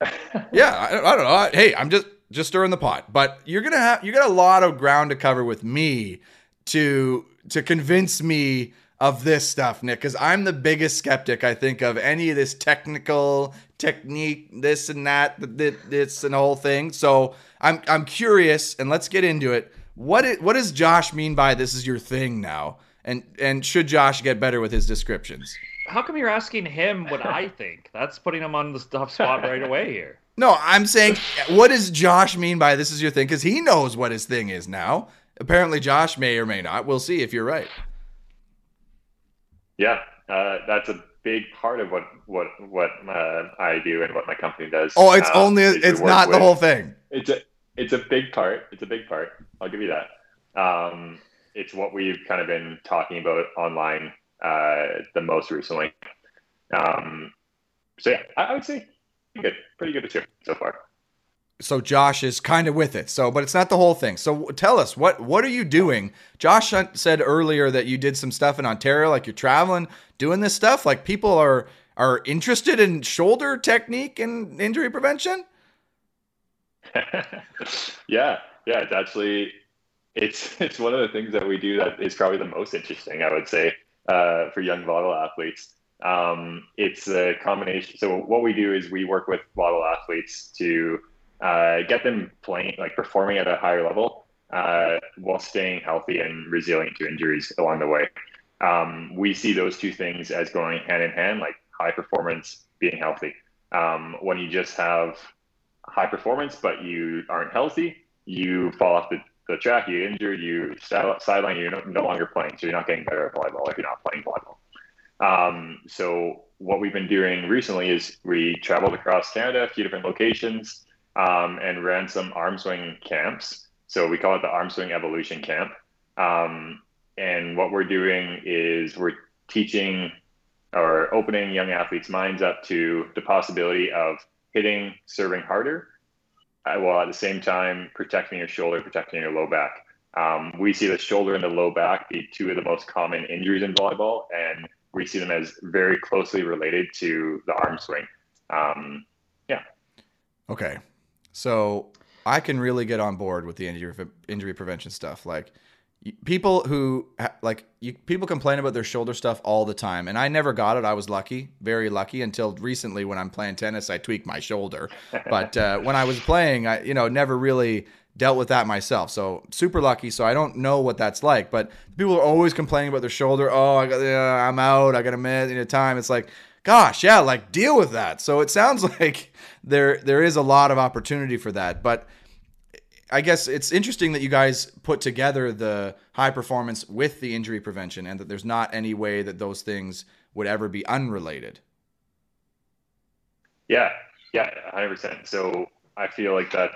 yeah, I, I don't know. Hey, I'm just just stirring the pot. But you're gonna have you got a lot of ground to cover with me to to convince me of this stuff, Nick, because I'm the biggest skeptic I think of any of this technical technique, this and that, th- th- this and the whole thing. So I'm I'm curious, and let's get into it. What it, what does Josh mean by this is your thing now? And and should Josh get better with his descriptions? How come you're asking him what I think? That's putting him on the tough spot right away here. No, I'm saying, what does Josh mean by this is your thing? Because he knows what his thing is now. Apparently, Josh may or may not. We'll see if you're right. Yeah, uh, that's a big part of what what what uh, I do and what my company does. Oh, it's uh, only it's not the whole thing. It's a it's a big part. It's a big part. I'll give you that. Um, it's what we've kind of been talking about online uh, the most recently. Um, so yeah, I, I would say pretty good, pretty good this year so far. So Josh is kind of with it. So, but it's not the whole thing. So tell us what what are you doing? Josh said earlier that you did some stuff in Ontario, like you're traveling, doing this stuff. Like people are are interested in shoulder technique and injury prevention. yeah, yeah, it's actually it's it's one of the things that we do that is probably the most interesting, I would say, uh, for young volleyball athletes. Um, it's a combination. So what we do is we work with volleyball athletes to uh, get them playing, like performing at a higher level, uh, while staying healthy and resilient to injuries along the way. Um, we see those two things as going hand in hand, like high performance being healthy. Um, when you just have high performance but you aren't healthy, you fall off the, the track, you injured, you sideline, you're no, no, longer playing, so you're not getting better at volleyball if you're not playing volleyball. Um, so what we've been doing recently is we traveled across Canada, a few different locations, um, and ran some arm swing camps. So we call it the arm swing evolution camp. Um, and what we're doing is we're teaching or opening young athletes' minds up to the possibility of hitting, serving harder, uh, while at the same time protecting your shoulder, protecting your low back. Um, we see the shoulder and the low back be two of the most common injuries in volleyball, and we see them as very closely related to the arm swing. Um, yeah. Okay. So I can really get on board with the injury injury prevention stuff. Like people who like you, people complain about their shoulder stuff all the time and i never got it. I was lucky very lucky until recently when i'm playing tennis i tweaked my shoulder. But uh, when i was playing i you know never really dealt with that myself. So super lucky. So i don't know what that's like but people are always complaining about their shoulder. Oh i got uh, i'm out. I got a minute of time. It's like gosh yeah like deal with that so it sounds like there there is a lot of opportunity for that but I guess it's interesting that you guys put together the high performance with the injury prevention and that there's not any way that those things would ever be unrelated. Yeah, yeah, 100%. So I feel like that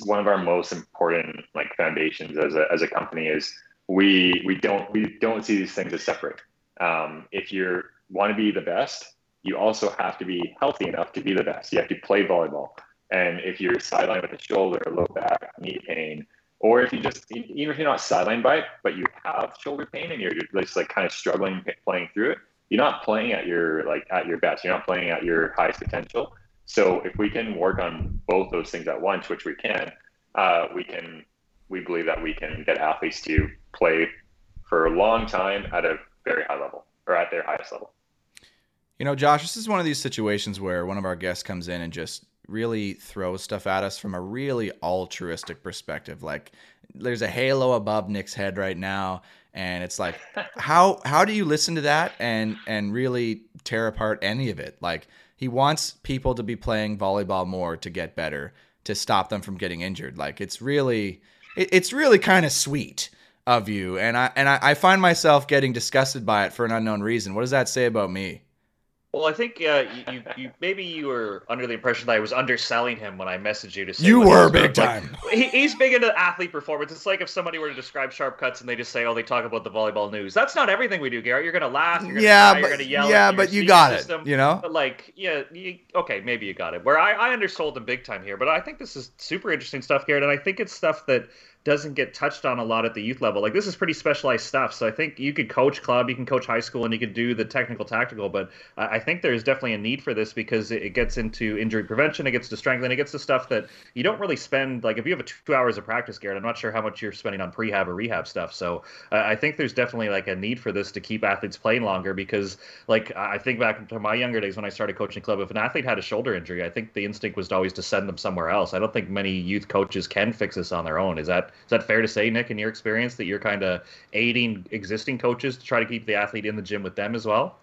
one of our most important like foundations as a, as a company is we we don't we don't see these things as separate. Um, if you want to be the best, you also have to be healthy enough to be the best. You have to play volleyball. And if you're sidelined with a shoulder, low back, knee pain, or if you just even if you're not sidelined by it, but you have shoulder pain and you're just like kind of struggling playing through it, you're not playing at your like at your best. You're not playing at your highest potential. So if we can work on both those things at once, which we can, uh, we can we believe that we can get athletes to play for a long time at a very high level or at their highest level. You know, Josh, this is one of these situations where one of our guests comes in and just really throws stuff at us from a really altruistic perspective. Like there's a halo above Nick's head right now, and it's like, how how do you listen to that and and really tear apart any of it? Like he wants people to be playing volleyball more to get better, to stop them from getting injured. Like it's really it, it's really kind of sweet of you, and I and I, I find myself getting disgusted by it for an unknown reason. What does that say about me? Well, I think uh, you, you, you, maybe you were under the impression that I was underselling him when I messaged you to say you were big time. He, he's big into athlete performance. It's like if somebody were to describe sharp cuts and they just say, "Oh, they talk about the volleyball news." That's not everything we do, Garrett. You're gonna laugh. You're gonna yeah, cry, but, you're gonna yell. Yeah, but you got system. it. You know, but like, yeah, you, okay, maybe you got it. Where I, I undersold him big time here, but I think this is super interesting stuff, Garrett, and I think it's stuff that doesn't get touched on a lot at the youth level. Like this is pretty specialized stuff. So I think you could coach club, you can coach high school, and you could do the technical tactical. But I think there's definitely a need for this because it gets into injury prevention, it gets to strength, and it gets to stuff that you don't really spend. Like if you have a two hours of practice, Garrett, I'm not sure how much you're spending on prehab or rehab stuff. So I think there's definitely like a need for this to keep athletes playing longer because like I think back to my younger days when I started coaching club, if an athlete had a shoulder injury, I think the instinct was always to send them somewhere else. I don't think many youth coaches can fix this on their own. Is that is that fair to say? Nick, in your experience, that you're kind of aiding existing coaches to try to keep the athlete in the gym with them as well?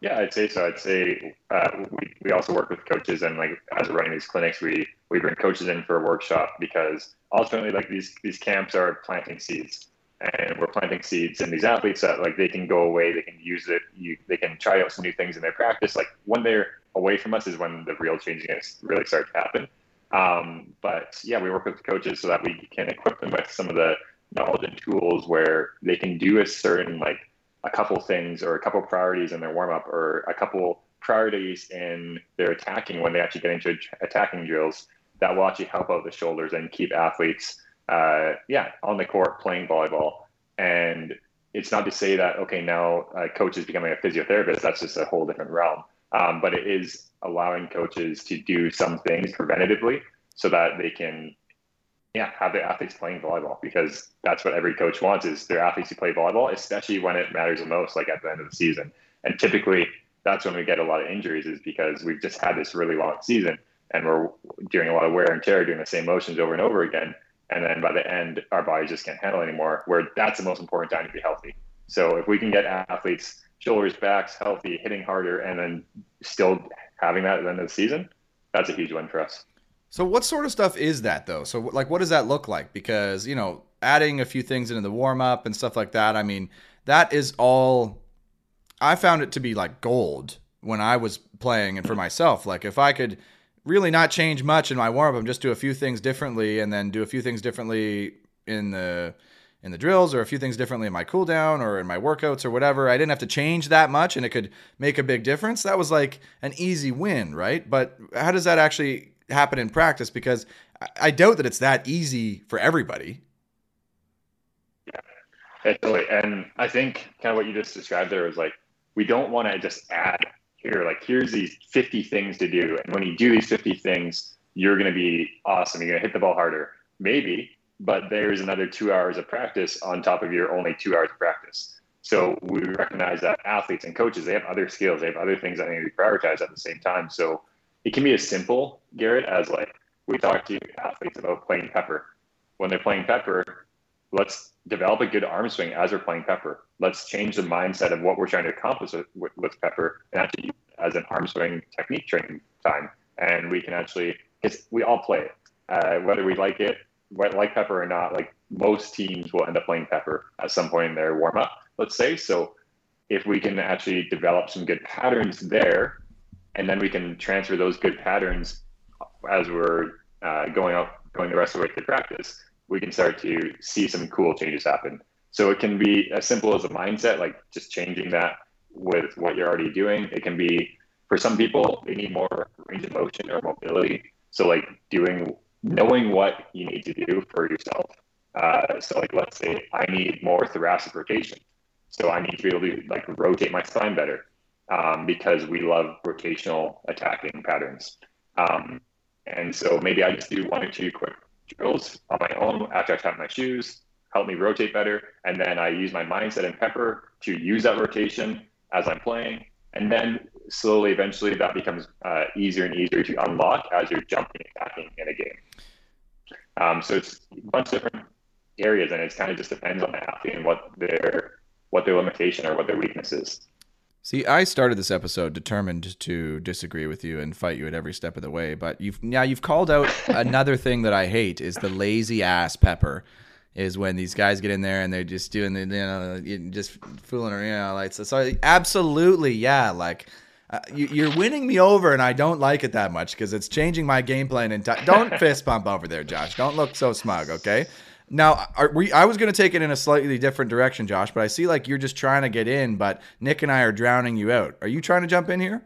Yeah, I'd say so. I'd say uh, we, we also work with coaches, and like as we're running these clinics, we we bring coaches in for a workshop because ultimately, like these these camps are planting seeds, and we're planting seeds in these athletes that like they can go away, they can use it, you they can try out some new things in their practice. Like when they're away from us is when the real changing is really start to happen. Um, but yeah, we work with coaches so that we can equip them with some of the knowledge and tools where they can do a certain like a couple things or a couple priorities in their warm up or a couple priorities in their attacking when they actually get into attacking drills that will actually help out the shoulders and keep athletes, uh, yeah, on the court playing volleyball. And it's not to say that okay now a coach is becoming a physiotherapist. That's just a whole different realm. Um, but it is allowing coaches to do some things preventatively so that they can yeah, have their athletes playing volleyball because that's what every coach wants is their athletes to play volleyball, especially when it matters the most, like at the end of the season. And typically that's when we get a lot of injuries is because we've just had this really long season and we're doing a lot of wear and tear, doing the same motions over and over again. And then by the end, our bodies just can't handle anymore, where that's the most important time to be healthy. So if we can get athletes shoulders, backs healthy, hitting harder, and then still having that at the end of the season, that's a huge win for us. So what sort of stuff is that though? So like what does that look like? Because, you know, adding a few things into the warm up and stuff like that, I mean, that is all I found it to be like gold when I was playing and for myself. Like if I could really not change much in my warm up and just do a few things differently and then do a few things differently in the in the drills or a few things differently in my cool down or in my workouts or whatever. I didn't have to change that much and it could make a big difference. That was like an easy win, right? But how does that actually happen in practice because I doubt that it's that easy for everybody. Yeah, totally. And I think kind of what you just described there is like we don't want to just add here like here's these 50 things to do, and when you do these 50 things, you're going to be awesome. You're going to hit the ball harder, maybe, but there's another two hours of practice on top of your only two hours of practice. So we recognize that athletes and coaches they have other skills, they have other things that need to be prioritized at the same time. So it can be as simple, Garrett, as like we talk to athletes about playing pepper. When they're playing pepper, let's develop a good arm swing as we're playing pepper. Let's change the mindset of what we're trying to accomplish with, with, with pepper and actually as an arm swing technique training time. And we can actually, because we all play it, uh, whether we like it, like pepper or not. Like most teams will end up playing pepper at some point in their warm up, let's say. So if we can actually develop some good patterns there and then we can transfer those good patterns as we're uh, going up, going the rest of the way to practice. We can start to see some cool changes happen. So it can be as simple as a mindset, like just changing that with what you're already doing. It can be for some people they need more range of motion or mobility. So like doing knowing what you need to do for yourself. Uh, so like let's say I need more thoracic rotation. So I need to be able to like rotate my spine better um, because we love rotational attacking patterns. Um, and so maybe I just do one or two quick drills on my own after I tap my shoes, help me rotate better. And then I use my mindset and pepper to use that rotation as I'm playing. And then slowly, eventually, that becomes uh, easier and easier to unlock as you're jumping and attacking in a game. Um, so it's a bunch of different areas, and it kind of just depends on the athlete and what their what their limitation or what their weakness is. See, I started this episode determined to disagree with you and fight you at every step of the way, but you've now you've called out another thing that I hate is the lazy ass pepper. Is when these guys get in there and they're just doing the you know just fooling around, like so, so absolutely, yeah, like uh, you, are winning me over, and I don't like it that much because it's changing my game plan. And t- don't fist bump over there, Josh. Don't look so smug, okay? Now, are we, I was going to take it in a slightly different direction, Josh, but I see like you're just trying to get in, but Nick and I are drowning you out. Are you trying to jump in here?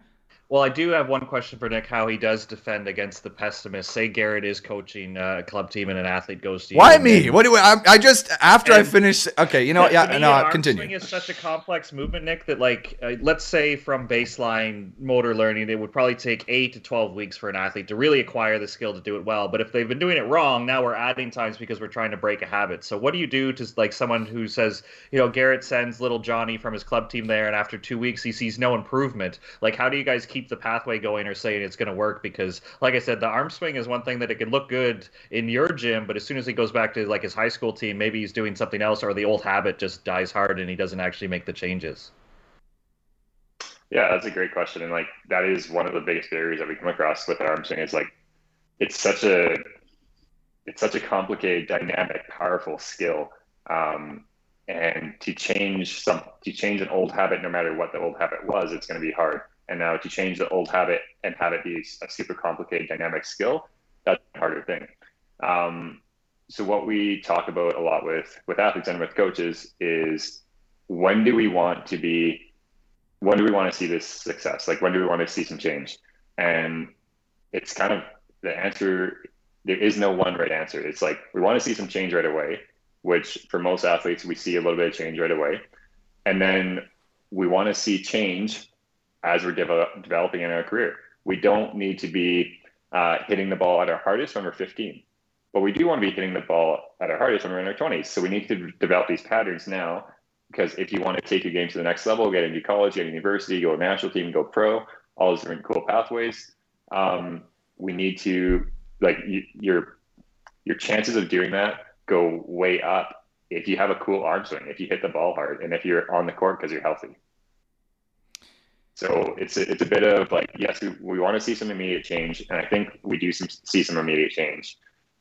Well, I do have one question for Nick: How he does defend against the pessimists? Say Garrett is coaching a club team and an athlete goes to you. Why me? what do I? I just after I finish. Okay, you know? Yeah, no, continue. Swing is such a complex movement, Nick. That like, uh, let's say from baseline motor learning, it would probably take eight to twelve weeks for an athlete to really acquire the skill to do it well. But if they've been doing it wrong, now we're adding times because we're trying to break a habit. So what do you do to like someone who says, you know, Garrett sends little Johnny from his club team there, and after two weeks he sees no improvement. Like, how do you guys keep the pathway going? going or saying it's going to work because, like I said, the arm swing is one thing that it can look good in your gym, but as soon as he goes back to like his high school team, maybe he's doing something else or the old habit just dies hard and he doesn't actually make the changes. Yeah, that's a great question, and like that is one of the biggest barriers that we come across with arm swing. Is like it's such a it's such a complicated, dynamic, powerful skill. Um, and to change some to change an old habit no matter what the old habit was it's going to be hard and now to change the old habit and have it be a super complicated dynamic skill, that's a harder thing. Um, so what we talk about a lot with with athletes and with coaches is when do we want to be when do we want to see this success? Like when do we want to see some change? And it's kind of the answer there is no one right answer. It's like we want to see some change right away which for most athletes we see a little bit of change right away. And then we want to see change as we're develop, developing in our career we don't need to be uh, hitting the ball at our hardest when we're 15 but we do want to be hitting the ball at our hardest when we're in our 20s so we need to develop these patterns now because if you want to take your game to the next level, get into college, get into university, go to national team, go pro, all those different cool pathways, um, we need to like you, your your chances of doing that go way up if you have a cool arm swing, if you hit the ball hard, and if you're on the court because you're healthy. So it's a, it's a bit of like yes, we, we want to see some immediate change, and I think we do some, see some immediate change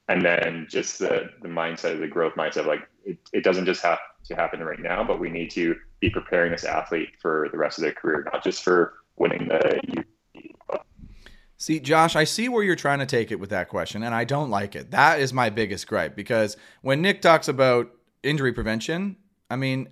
and then just the the mindset, the growth mindset, like it, it doesn't just have to happen right now, but we need to be preparing this athlete for the rest of their career, not just for winning the. See, Josh, I see where you're trying to take it with that question, and I don't like it. That is my biggest gripe because when Nick talks about injury prevention, I mean,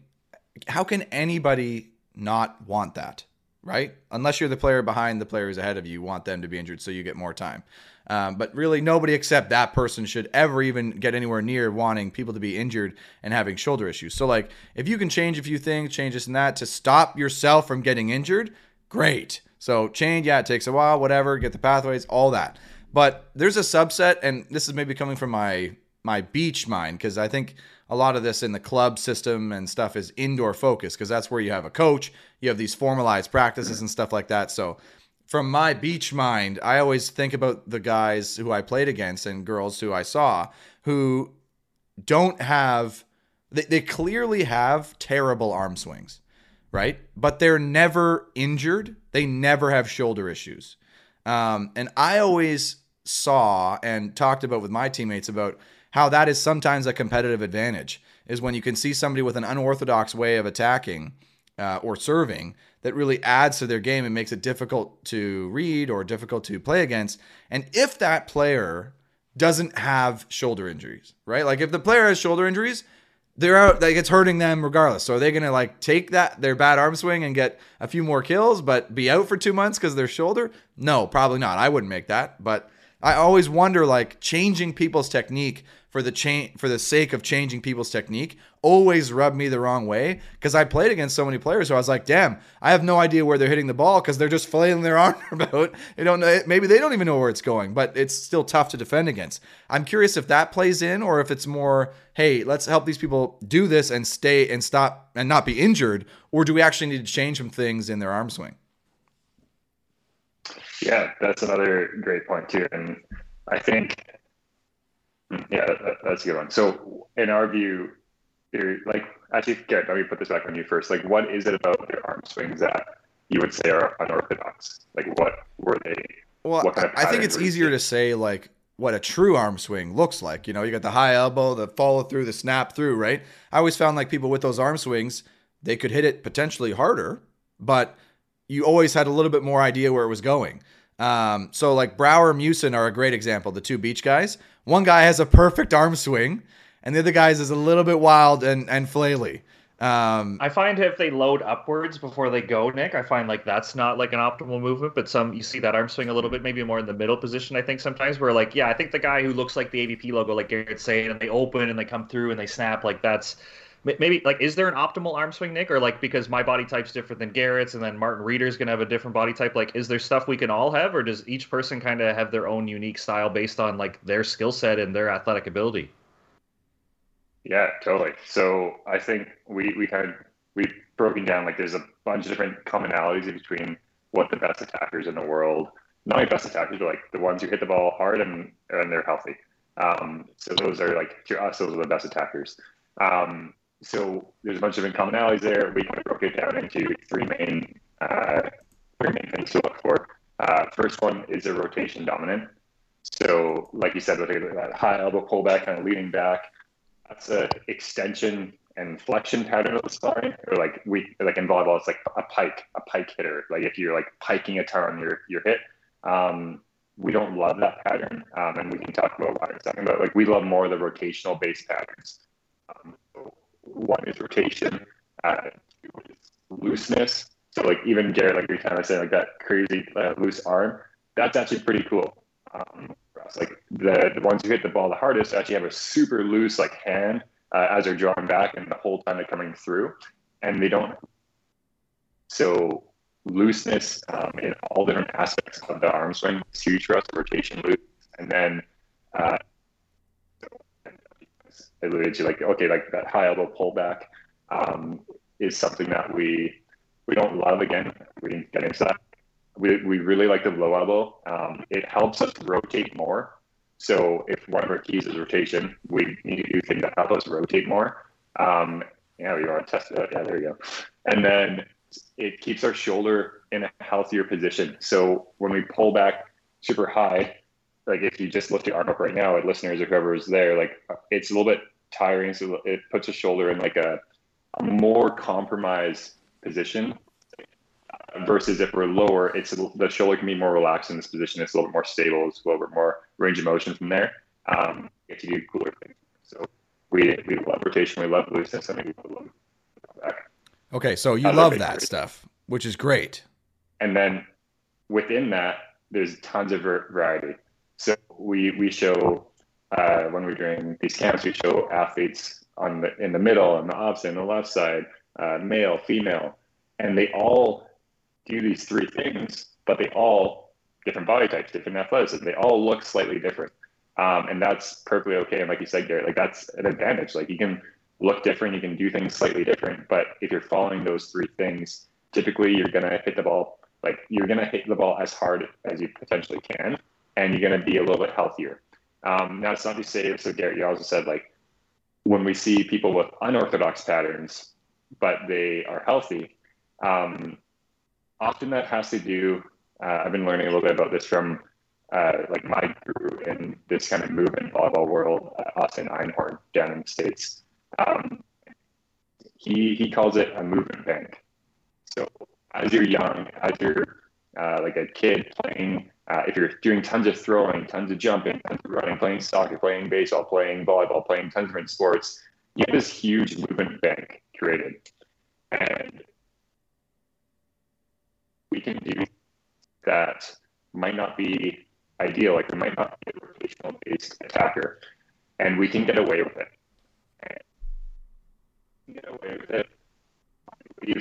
how can anybody not want that, right? Unless you're the player behind the players ahead of you, you want them to be injured so you get more time. Um, but really, nobody except that person should ever even get anywhere near wanting people to be injured and having shoulder issues. So, like, if you can change a few things, change this and that to stop yourself from getting injured, great. So, change, yeah, it takes a while, whatever, get the pathways, all that. But there's a subset, and this is maybe coming from my my beach mind because I think a lot of this in the club system and stuff is indoor focus because that's where you have a coach, you have these formalized practices and stuff like that. So from my beach mind, I always think about the guys who I played against and girls who I saw who don't have, they, they clearly have terrible arm swings, right? But they're never injured. They never have shoulder issues. Um, and I always saw and talked about with my teammates about how that is sometimes a competitive advantage is when you can see somebody with an unorthodox way of attacking uh, or serving that really adds to their game and makes it difficult to read or difficult to play against. And if that player doesn't have shoulder injuries, right? Like if the player has shoulder injuries, they're out like it's hurting them regardless. So are they gonna like take that their bad arm swing and get a few more kills, but be out for two months because their shoulder? No, probably not. I wouldn't make that. But I always wonder like changing people's technique for the chain for the sake of changing people's technique always rubbed me the wrong way because I played against so many players who I was like, damn, I have no idea where they're hitting the ball because they're just flailing their arm about. They don't know. Maybe they don't even know where it's going, but it's still tough to defend against. I'm curious if that plays in or if it's more, hey, let's help these people do this and stay and stop and not be injured, or do we actually need to change some things in their arm swing? Yeah, that's another great point too, and I think yeah, that, that's a good one. So, in our view, like actually, Garrett, let me put this back on you first. Like, what is it about their arm swings that you would say are unorthodox? Like, what were they? Well, kind of I think it's easier to say like what a true arm swing looks like. You know, you got the high elbow, the follow through, the snap through, right? I always found like people with those arm swings, they could hit it potentially harder, but you always had a little bit more idea where it was going. Um, so like Brouwer, Meeuwsen are a great example, the two beach guys. One guy has a perfect arm swing, and the other guy's is a little bit wild and and flaily. Um, I find if they load upwards before they go, Nick, I find like that's not like an optimal movement. But some you see that arm swing a little bit, maybe more in the middle position. I think sometimes where like yeah, I think the guy who looks like the AVP logo, like Garrett's saying, and they open and they come through and they snap, like that's maybe like is there an optimal arm swing nick? Or like because my body type's different than garrett's and then martin Reader's gonna have a different body type like is there stuff we can all have? Or does each person kind of have their own unique style based on like their skill set and their athletic ability? Yeah totally. So i think we we kind of we've broken down like there's a bunch of different commonalities between what the best attackers in the world not only best attackers but like the ones who hit the ball hard and and they're healthy. Um, so those are like to us those are the best attackers. Um, so there's a bunch of commonalities there. We kind of broke it down into three main uh, three main things to look for. Uh, first one is a rotation dominant. So, like you said, with that high elbow pullback, kind of leaning back, that's an extension and flexion pattern of the spine, or like we like in volleyball, it's like a pike, a pike hitter. Like if you're like piking a ton your your hit. Um, we don't love that pattern, um, and we can talk about why in a second. But like we love more of the rotational based patterns. Um, one is rotation, uh, looseness. So like even Garrett, like you're kind of saying, like that crazy uh, loose arm, that's actually pretty cool. Um, like the the ones who hit the ball the hardest actually have a super loose like hand uh, as they're drawing back and the whole time they're coming through, and they don't. So looseness um, in all different aspects of the arm swing is huge for us. Rotation loose, and then uh, alluded to like okay, like that high elbow pullback um, is something that we we don't love. Again, we didn't get into that. We, we really like the low elbow. Um, it helps us rotate more. So if one of our keys is rotation, we need to do things that help us rotate more. Um, yeah, we want to test it out? Yeah, there you go. And then it keeps our shoulder in a healthier position. So when we pull back super high, like if you just lift your arm up right now, at listeners or whoever is there, like it's a little bit tiring. So it puts a shoulder in like a, a more compromised position versus if we're lower, it's the shoulder can be more relaxed in this position. It's a little bit more stable. It's a little bit more range of motion from there. Um, get to do cooler things. So we we love rotation. We love looseness. I think we love back. Okay, so you love that stuff, which is great. And then within that, there's tons of variety. So we we show uh, when we're doing these camps, we show athletes on the in the middle, on the opposite, on the left side, uh, male, female, and they all do these three things, but they all different body types, different athleticism. They all look slightly different, um, and that's perfectly okay. And like you said, Garrett, like that's an advantage. Like you can look different, you can do things slightly different, but if you're following those three things, typically you're gonna hit the ball like you're gonna hit the ball as hard as you potentially can, and you're gonna be a little bit healthier. Um, now it's not to say so. Garrett, you also said like when we see people with unorthodox patterns, but they are healthy. Um, often that has to do. Uh, I've been learning a little bit about this from uh, like my guru in this kind of movement volleyball world, uh, Austin Einhorn down in the states. Um, he he calls it a movement bank. So as you're young, as you're uh, like a kid playing, uh, if you're doing tons of throwing, tons of jumping, tons of running, playing soccer, playing baseball, playing volleyball, playing tons of different sports, you have this huge movement bank created. And we can do that might not be ideal. Like we might not be a rotational based attacker, and we can get away with it. Get away with it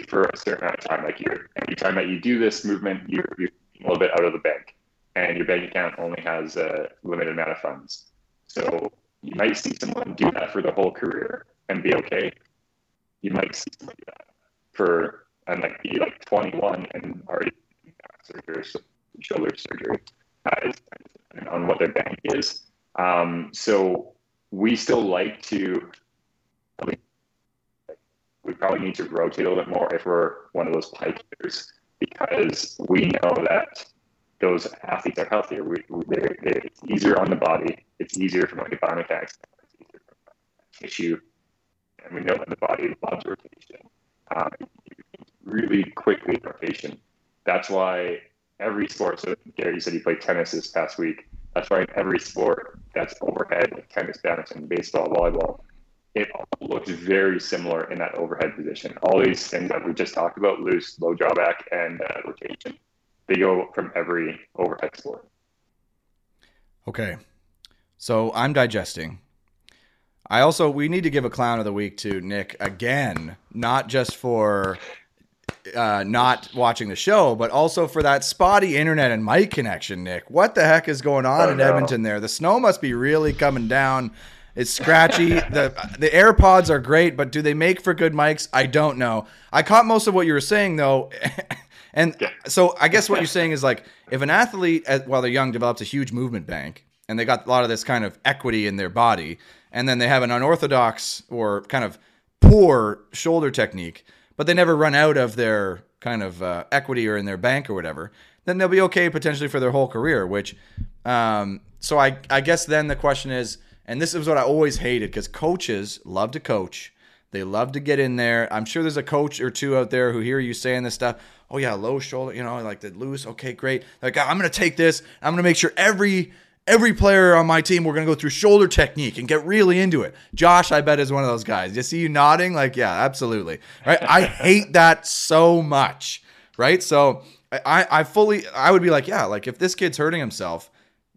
for a certain amount of time. Like you're every time that you do this movement, you're, you're a little bit out of the bank, and your bank account only has a limited amount of funds. So you might see someone do that for the whole career and be okay. You might see someone do that for and like be like 21 and already surgery, shoulder surgery, uh, on what their bank is. Um, so we still like to. We probably need to rotate a little bit more if we're one of those pikers because we know that those athletes are healthier. We, they're, they're, it's easier on the body. It's easier from like a biomechanics tissue, and we know that the body loves rotation. Um, really quickly rotation. That's why every sport. So Gary, you said you played tennis this past week. That's why in every sport that's overhead, tennis, badminton, baseball, volleyball, it all looks very similar in that overhead position. All these things that we just talked about, loose, low drawback, and uh, rotation, they go from every overhead sport. Okay. So I'm digesting. I also we need to give a clown of the week to Nick again, not just for uh, not watching the show, but also for that spotty internet and mic connection, Nick. What the heck is going on oh, in no. Edmonton there? The snow must be really coming down. It's scratchy. the The AirPods are great, but do they make for good mics? I don't know. I caught most of what you were saying though. and so I guess what you're saying is like if an athlete while they're young develops a huge movement bank and they got a lot of this kind of equity in their body and then they have an unorthodox or kind of poor shoulder technique but they never run out of their kind of uh, equity or in their bank or whatever, then they'll be okay potentially for their whole career. Which, um, so I, I guess then the question is, and this is what I always hated because coaches love to coach. They love to get in there. I'm sure there's a coach or two out there who hear you saying this stuff. Oh yeah, low shoulder, you know, like the loose. Okay, great. Like I'm gonna take this. I'm gonna make sure every every player on my team, we're to go through shoulder technique and get really into it. Josh, I bet, is one of those guys. You see you nodding? Like, yeah, absolutely. Right? I hate that so much. Right? So I, I fully, I would be like, yeah, like if this kid's hurting himself,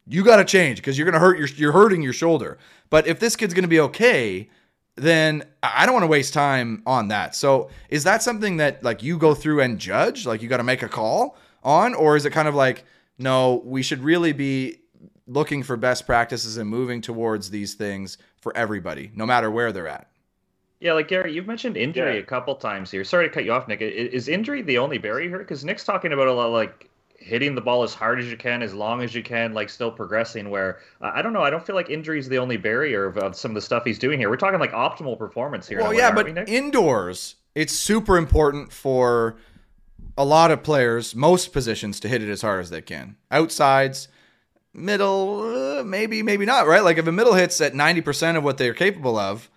you got to change because you're going to hurt your, you're hurting your shoulder. But if this kid's going to be okay, then I don't want to waste time on that. So is that something that like you go through and judge? Like you got to make a call on, or is it kind of like, no, we should really be looking for best practices and moving towards these things for everybody, no matter where they're at? Yeah, like Gary, you've mentioned injury Yeah. a couple times here. Sorry to cut you off, Nick. Is injury the only barrier here? Because Nick's talking about a lot like hitting the ball as hard as you can, as long as you can, like still progressing. Where uh, I don't know, I don't feel like injury is the only barrier of, of some of the stuff he's doing here. We're talking like optimal performance here. Well, way, yeah, but we, indoors, it's super important for a lot of players, most positions, to hit it as hard as they can. Outsides, middle, uh, maybe, maybe not, right? Like if a middle hits at 90% of what they're capable of,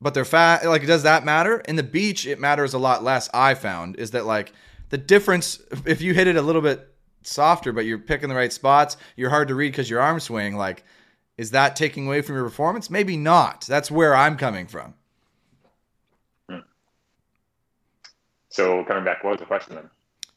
but they're fat, like does that matter? In the beach, it matters a lot less, I found, is that like the difference, if you hit it a little bit softer, but you're picking the right spots, you're hard to read because your arm swing, like, is that taking away from your performance? Maybe not. That's where I'm coming from. Hmm. So coming back, what was the question then?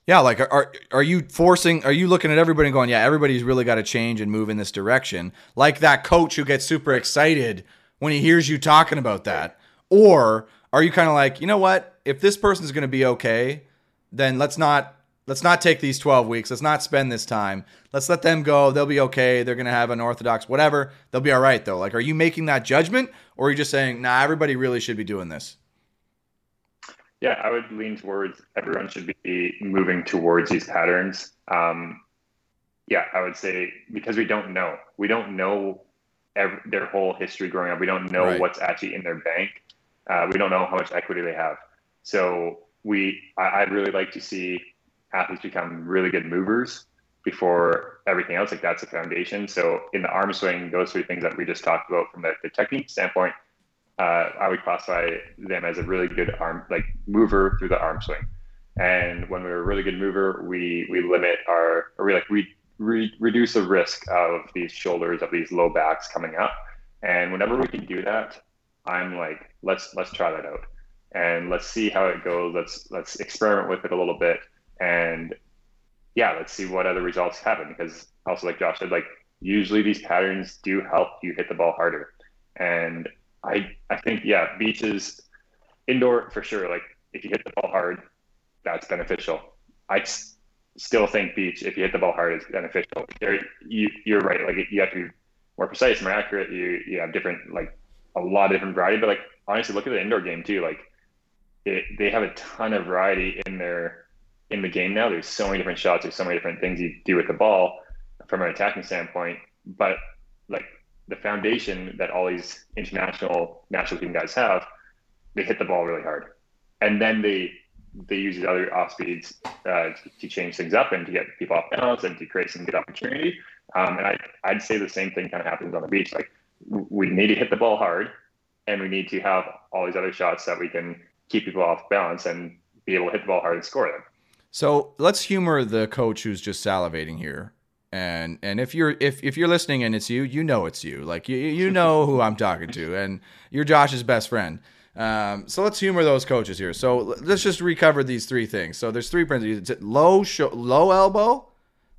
Yeah, like are are you forcing? Are you looking at everybody and going, yeah, everybody's really got to change and move in this direction? Like that coach who gets super excited when he hears you talking about that, or are you kind of like, you know what? If this person's going to be okay, then let's not let's not take these twelve weeks. Let's not spend this time. Let's let them go. They'll be okay. They're going to have an orthodox whatever. They'll be all right though. Like, are you making that judgment, or are you just saying, nah, everybody really should be doing this? Yeah, I would lean towards everyone should be moving towards these patterns. Um, yeah, I would say because we don't know, we don't know ev their whole history growing up. We don't know Right. what's actually in their bank. Uh, we don't know how much equity they have. So we, I, I'd really like to see athletes become really good movers before everything else. Like that's a foundation. So in the arm swing, those three things that we just talked about from the, the technique standpoint, uh, I would classify them as a really good arm, like mover through the arm swing. And when we're a really good mover, we we limit our, or we like we re- reduce the risk of these shoulders, of these low backs coming up. And whenever we can do that, I'm like, let's let's try that out, and let's see how it goes. Let's let's experiment with it a little bit, and yeah, let's see what other results happen. Because also, like Josh said, like usually these patterns do help you hit the ball harder, and I I think yeah, beaches, indoor for sure. Like if you hit the ball hard, that's beneficial. I s- still think beach if you hit the ball hard is beneficial. There, you you're right. Like you have to be more precise, more accurate. You you have different like a lot of different variety. But like honestly, look at the indoor game too. Like it, they have a ton of variety in their in the game now. There's so many different shots. There's so many different things you do with the ball from an attacking standpoint. But like the foundation that all these international national team guys have, they hit the ball really hard, and then they they use these other off speeds uh, to, change things up and to get people off balance and to create some good opportunity. Um, and I, I'd say the same thing kind of happens on the beach. Like we need to hit the ball hard, and we need to have all these other shots that we can keep people off balance and be able to hit the ball hard and score them. So let's humor the coach who's just salivating here. And and if you're if if you're listening and it's you, you know it's you. Like you you know who I'm talking to, and you're Josh's best friend. Um, so let's humor those coaches here. So let's just recover these three things. So there's three principles: It's low sho- low elbow,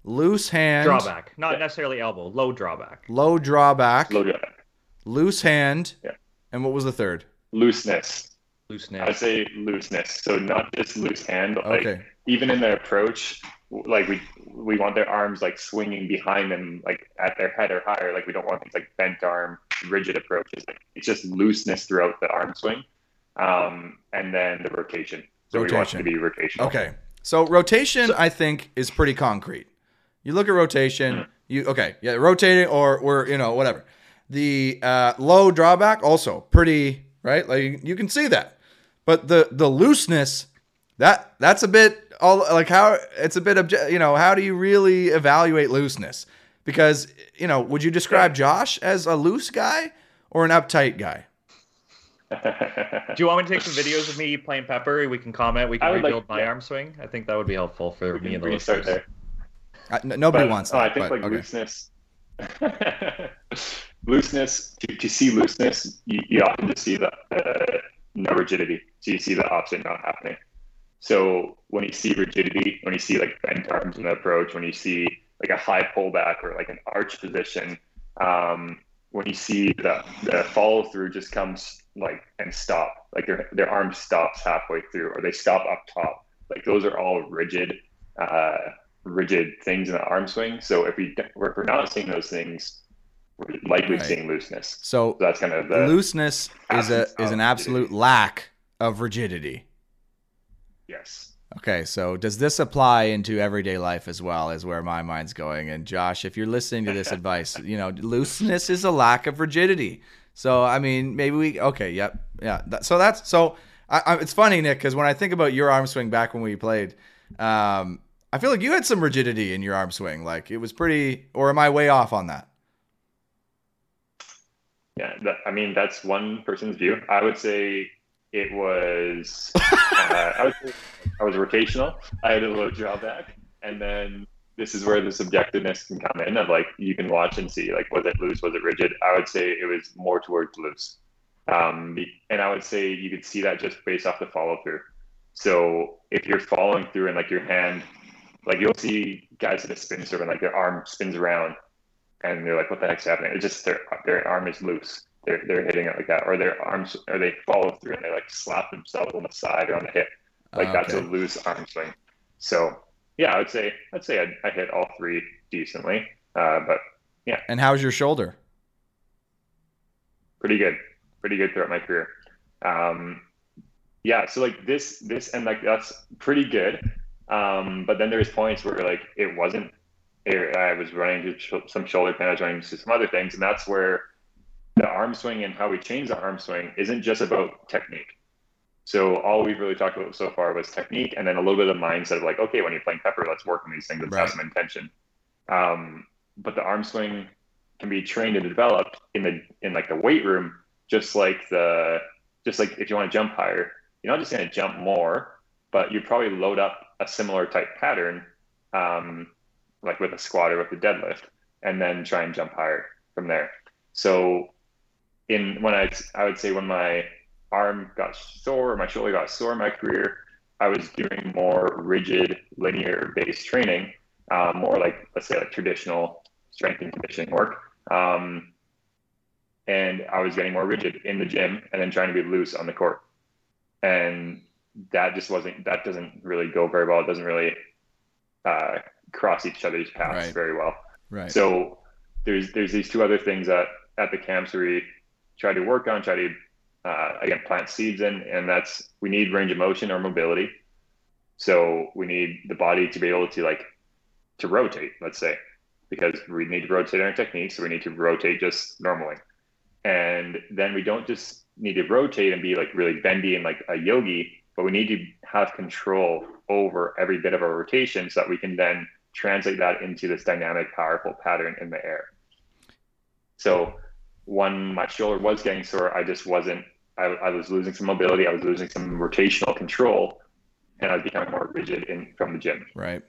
loose hand, drawback, not necessarily elbow, low drawback. low drawback, Low drawback. loose hand, Yeah. and what was the third? Looseness. Looseness. I'd Looseness. say looseness. So not just loose hand, but like Okay. Even in their approach, like we we want their arms like swinging behind them, like at their head or higher. Like we don't want these like bent arm, rigid approaches. Like, it's just looseness throughout the arm swing, um, and then the rotation. So we want it to be rotational. Okay. So rotation, I think, is pretty concrete. You look at rotation, you okay, yeah, rotating or we're you know whatever. The uh, low drawback also pretty right. Like you can see that, but the the looseness that that's a bit all like how it's a bit obje- you know how do you really evaluate looseness? Because you know, would you describe Josh as a loose guy or an uptight guy? Do you want me to take some videos of me playing Pepper? We can comment. We can would like- rebuild my yeah. arm swing. I think that would be helpful for we me and we the can start listeners. there. Uh, n- nobody But, wants oh, that. I think but, like okay. looseness. looseness to, to see looseness, you, you often just see the uh, no rigidity. So you see the opposite not happening. So when you see rigidity, when you see like bent arms in the approach, when you see like a high pullback or like an arch position, um, when you see the, the follow through just comes like and stop, like their, their arm stops halfway through or they stop up top. Like those are all rigid, uh, rigid things in the arm swing. So if we if we're not seeing those things, we're likely right. seeing looseness. So, so that's kind of the looseness is a is an absolute lack of rigidity. Yes. Okay, so does this apply into everyday life as well? Is where my mind's going. And Josh, if you're listening to this advice, you know, looseness is a lack of rigidity. So I mean, maybe we okay, yep, yeah. That, so that's so. I, I, it's funny, Nick, because when I think about your arm swing back when we played, um, I feel like you had some rigidity in your arm swing. Like it was pretty, or am I way off on that? Yeah, that, I mean that's one person's view. I would say it was uh, I, was I was rotational. I had a little drawback, and then this is where the subjectiveness can come in of like you can watch and see like was it loose, was it rigid. I would say it was more towards loose, um, and I would say you could see that just based off the follow through. So if you're following through and like your hand, like you'll see guys at a spin serve and like their arm spins around, and they're like, "What the heck's happening?" It's just their their arm is loose they're they're hitting it like that, or their arms, or they follow through and they like slap themselves on the side or on the hip, like uh, that's a loose arm swing. So yeah, I would say I'd say I, I hit all three decently, uh, but yeah. And how's your shoulder? Pretty good, pretty good throughout my career. Um, yeah, so like this, this, and like that's pretty good. Um, but then there's points where like it wasn't. I was running into some shoulder pain, I was running into some other things, and that's where the arm swing and how we change the arm swing isn't just about technique. So all we've really talked about so far was technique, and then a little bit of mindset of like, okay, when you're playing pepper, let's work on these things and right. have some intention. Um, but the arm swing can be trained and developed in the in like the weight room, just like the just like if you want to jump higher, you're not just going to jump more, but you probably load up a similar type pattern, um, like with a squat or with a deadlift, and then try and jump higher from there. So in when I I would say when my arm got sore, my shoulder got sore in my career, I was doing more rigid linear based training, um, more like let's say like traditional strength and conditioning work. Um, and I was getting more rigid in the gym and then trying to be loose on the court. And that just wasn't that doesn't really go very well. It doesn't really uh, cross each other's paths right. very well. Right. So there's there's these two other things that at the camps we try to work on, try to uh, again plant seeds in, and that's we need range of motion or mobility. So we need the body to be able to like to rotate, let's say, because we need to rotate our technique, so we need to rotate just normally. And then we don't just need to rotate and be like really bendy and like a yogi, but we need to have control over every bit of our rotation so that we can then translate that into this dynamic, powerful pattern in the air. So when my shoulder was getting sore, I just wasn't. I, I was losing some mobility. I was losing some rotational control, and I was becoming more rigid in from the gym. Right.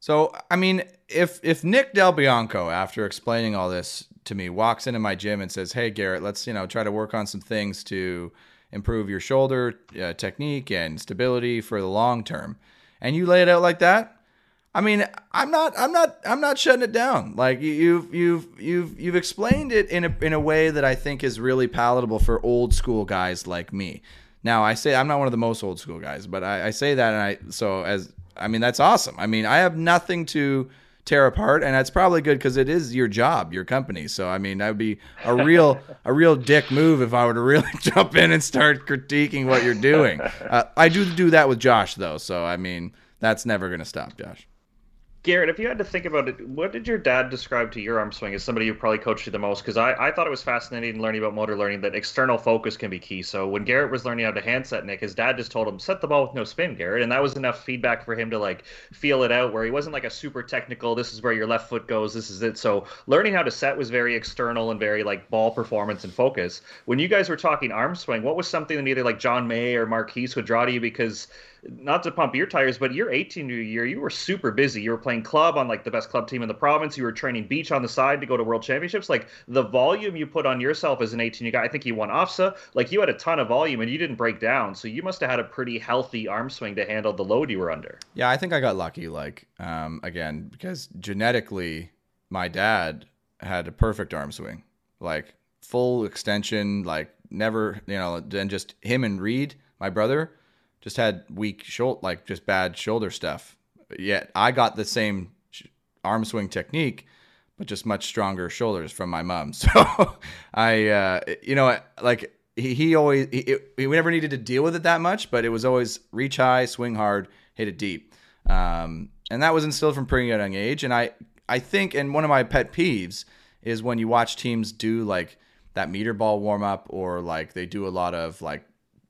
So I mean, if if Nick Del Bianco, after explaining all this to me, walks into my gym and says, "Hey Garrett, let's you know try to work on some things to improve your shoulder uh, technique and stability for the long term," and you lay it out like that, I mean, I'm not, I'm not, I'm not shutting it down. Like you've, you've, you've, you've explained it in a in a way that I think is really palatable for old school guys like me. Now, I say I'm not one of the most old school guys, but I, I say that, and I so as I mean that's awesome. I mean, I have nothing to tear apart, and that's probably good because it is your job, your company. So I mean, that would be a real a real dick move if I were to really jump in and start critiquing what you're doing. Uh, I do do that with Josh though, so I mean that's never going to stop, Josh. Garrett, if you had to think about it, what did your dad describe to your arm swing as somebody who probably coached you the most? Because I, I thought it was fascinating in learning about motor learning that external focus can be key. So when Garrett was learning how to handset Nick, his dad just told him, set the ball with no spin, Garrett. And that was enough feedback for him to like feel it out where he wasn't like a super technical, this is where your left foot goes, this is it. So learning how to set was very external and very like ball performance and focus. When you guys were talking arm swing, what was something that either like John May or Marquise would draw to you? Because not to pump your tires, but your 18 year, you were super busy. You were playing club on like the best club team in the province. You were training beach on the side to go to world championships. Like the volume you put on yourself as an 18 year guy, I think you won OFSAA. Like you had a ton of volume and you didn't break down. So you must have had a pretty healthy arm swing to handle the load you were under. Yeah, I think I got lucky. Like, um, again, because genetically, my dad had a perfect arm swing, like full extension, like never, you know, then just him and Reed, my brother, just had weak shoulder, like just bad shoulder stuff. Yet I got the same arm swing technique, but just much stronger shoulders from my mom. So I, uh, you know, like he, he always, he, he never needed to deal with it that much, but it was always reach high, swing hard, hit it deep. Um, and that was instilled from pretty young age. And I, I think, and one of my pet peeves is when you watch teams do like that meter ball warm up or like they do a lot of like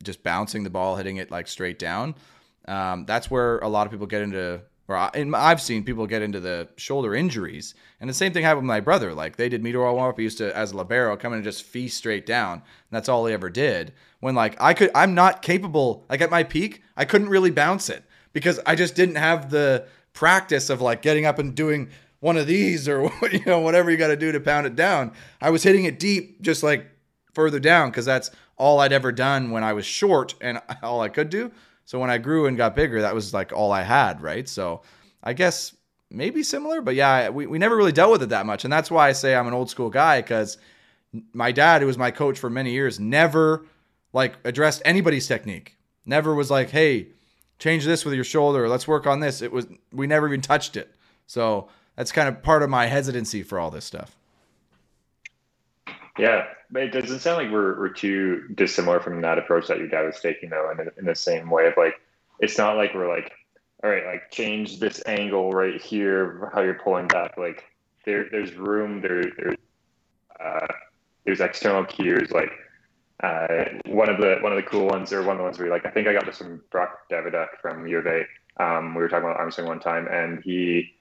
just bouncing the ball, hitting it like straight down. Um, that's where a lot of people get into, or I, I've seen people get into the shoulder injuries. And the same thing happened with my brother. Like they did ball warm up. He used to, as a libero, come in and just feast straight down. That's all he ever did. When like I could, I'm not capable. Like at my peak, I couldn't really bounce it because I just didn't have the practice of like getting up and doing one of these or you know whatever you got to do to pound it down. I was hitting it deep, just like further down, because that's all I'd ever done when I was short and all I could do. So when I grew and got bigger, that was like all I had, right? So I guess maybe similar, but yeah, we, we never really dealt with it that much. And that's why I say I'm an old school guy because my dad, who was my coach for many years, never like addressed anybody's technique. Never was like, hey, change this with your shoulder, let's work on this. It was, we never even touched it. So that's kind of part of my hesitancy for all this stuff. Yeah, but it doesn't sound like we're, we're too dissimilar from that approach that your dad was taking, though, in, in the same way of like, it's not like we're like, all right, like change this angle right here, how you're pulling back. Like there, there's room, there, there's, uh, there's external cues. Like uh, one of the one of the cool ones, or one of the ones where like I think I got this from Brock Daviduk from U of A. Um, we were talking about arm swing one time, and he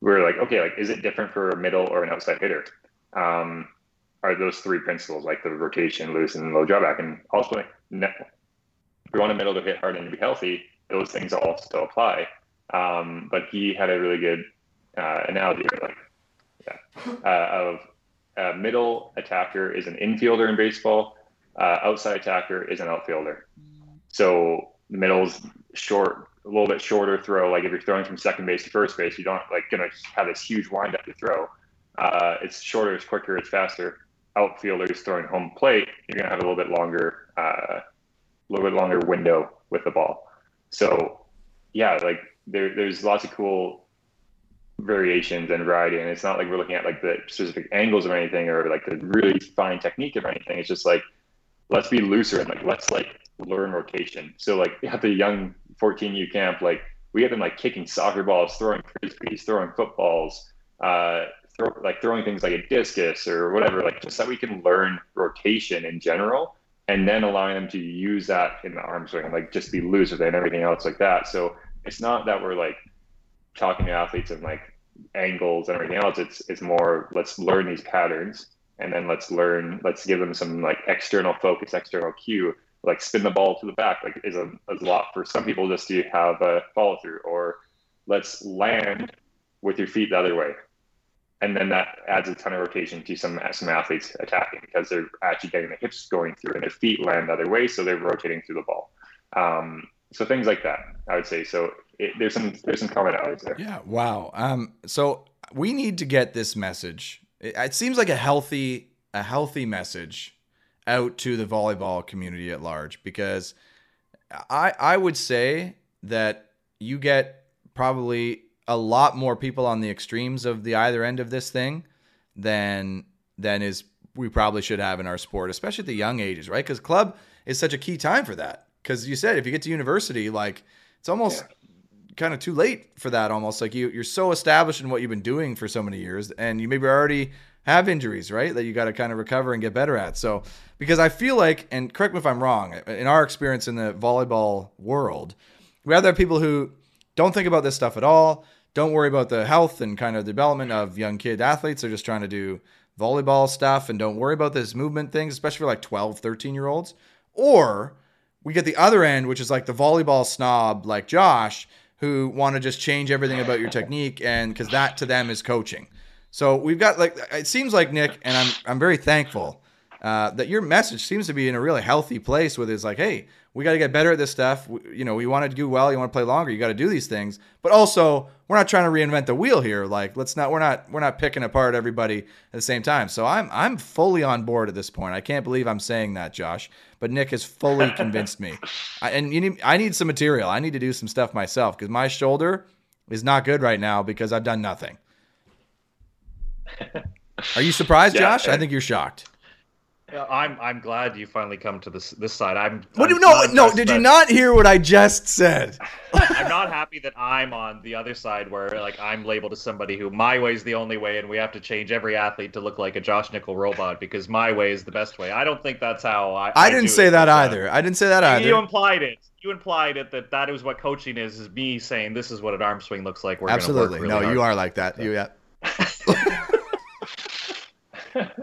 we were like, okay, like, is it different for a middle or an outside hitter? Um, are those three principles, like the rotation, loose, and low drawback? And also, if you want a middle to hit hard and to be healthy, those things all still apply. Um, but he had a really good uh, analogy, like, yeah, uh, of a middle attacker is an infielder in baseball, uh, outside attacker is an outfielder. So the middle's short, a little bit shorter throw. Like if you're throwing from second base to first base, you don't like gonna have this huge windup to throw. Uh, it's shorter, it's quicker, it's faster. Outfielders throwing home plate, you're gonna have a little bit longer, uh, a little bit longer window with the ball. So yeah, like there, there's lots of cool variations and variety, and it's not like we're looking at like the specific angles of anything or like the really fine technique of anything. It's just like let's be looser and like let's like learn rotation. So like at the young 14U camp, like we had them like kicking soccer balls, throwing frisbees, throwing footballs, uh, throw, like throwing things like a discus or whatever, like just that we can learn rotation in general, and then allowing them to use that in the arm swing, like just be loose with it and everything else like that. So it's not that we're like talking to athletes and like angles and everything else. It's it's more let's learn these patterns and then let's learn let's give them some like external focus, external cue like spin the ball to the back like is a, a lot for some people just to have a follow through or let's land with your feet the other way and then that adds a ton of rotation to some some athletes attacking because they're actually getting the hips going through and their feet land other way so they're rotating through the ball. Um, so things like that i would say. So it, there's some there's some commonalities there. Yeah wow. Um, so we need to get this message. It, it seems like a healthy a healthy message out to the volleyball community at large because I I would say that you get probably a lot more people on the extremes of the either end of this thing than than is we probably should have in our sport, especially at the young ages, right? Because club is such a key time for that. Because you said if you get to university, like it's almost yeah. kind of too late for that. Almost like you you're so established in what you've been doing for so many years, and you maybe already have injuries, right? That you got to kind of recover and get better at. So, because I feel like, and correct me if I'm wrong, in our experience in the volleyball world, we have people who don't think about this stuff at all, don't worry about the health and kind of development of young kid athletes. They're just trying to do volleyball stuff and don't worry about this movement things, especially for like 12, 13 year olds. Or we get the other end, which is like the volleyball snob, like Josh, who want to just change everything about your technique, and because that to them is coaching. So we've got like it seems like Nick, and I'm I'm very thankful uh, that your message seems to be in a really healthy place with it's like, hey, we got to get better at this stuff. We, you know, we want to do well. You want to play longer. You got to do these things. But also, we're not trying to reinvent the wheel here. Like, let's not. We're not. We're not picking apart everybody at the same time. So I'm I'm fully on board at this point. I can't believe I'm saying that, Josh. But Nick has fully convinced me. I, and you need. I need some material. I need to do some stuff myself because my shoulder is not good right now because I've done nothing. Are you surprised, Yeah, Josh? I think you're shocked. I'm I'm glad you finally come to this this side. I'm. What do you no no? Did you not hear what I just said? I'm not happy that I'm on the other side where like I'm labeled as somebody who my way is the only way, and we have to change every athlete to look like a Josh Nickel robot because my way is the best way. I don't think that's how I. I didn't say that uh, either. I didn't say that either. You implied it. You implied it that that is what coaching is. Is me saying this is what an arm swing looks like. We're Absolutely. really No, hard. you are like that. You yeah.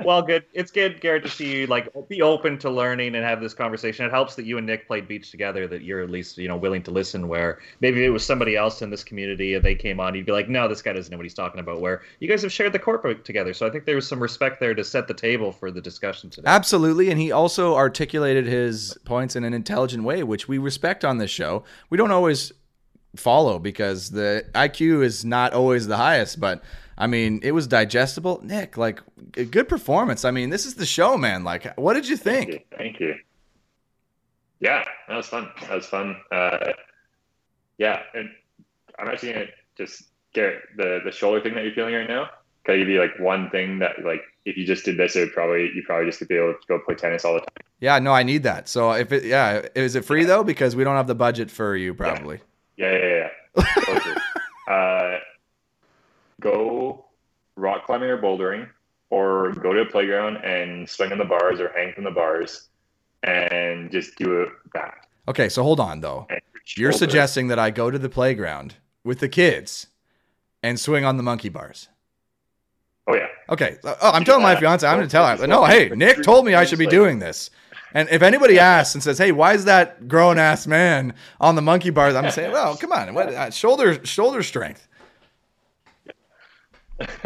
well, good. It's good, Garrett, to see you like be open to learning and have this conversation. It helps that you and Nick played beach together. That you're at least you know willing to listen. Where maybe it was somebody else in this community and they came on, you'd be like, no, this guy doesn't know what he's talking about. Where you guys have shared the court book together, so I think there was some respect there to set the table for the discussion today. Absolutely. And he also articulated his points in an intelligent way, which we respect on this show. We don't always follow because the IQ is not always the highest, but I mean, it was digestible. Nick, like a good performance. I mean, this is the show, man. Like, what did you Thank think? you. Thank you. Yeah, that was fun. That was fun. Uh, yeah, and I'm actually gonna just get the the shoulder thing that you're feeling right now. Can I give you like one thing that like if you just did this, it would probably you probably just could be able to go play tennis all the time. Yeah, no, I need that. So if it, yeah, is it free though? Because we don't have the budget for you, probably. Yeah, yeah, yeah. Totally. uh, go rock climbing or bouldering, or go to a playground and swing on the bars or hang from the bars, and just do it back. Okay, so hold on though. You're suggesting that I go to the playground with the kids and swing on the monkey bars. Oh yeah. Okay. Oh, I'm telling my fiance. I'm going to tell her. No, hey, Nick told me I should be doing this. And if anybody asks and says, "Hey, why is that grown ass man on the monkey bars?" I'm saying, "Well, come on, what, uh, shoulder shoulder strength."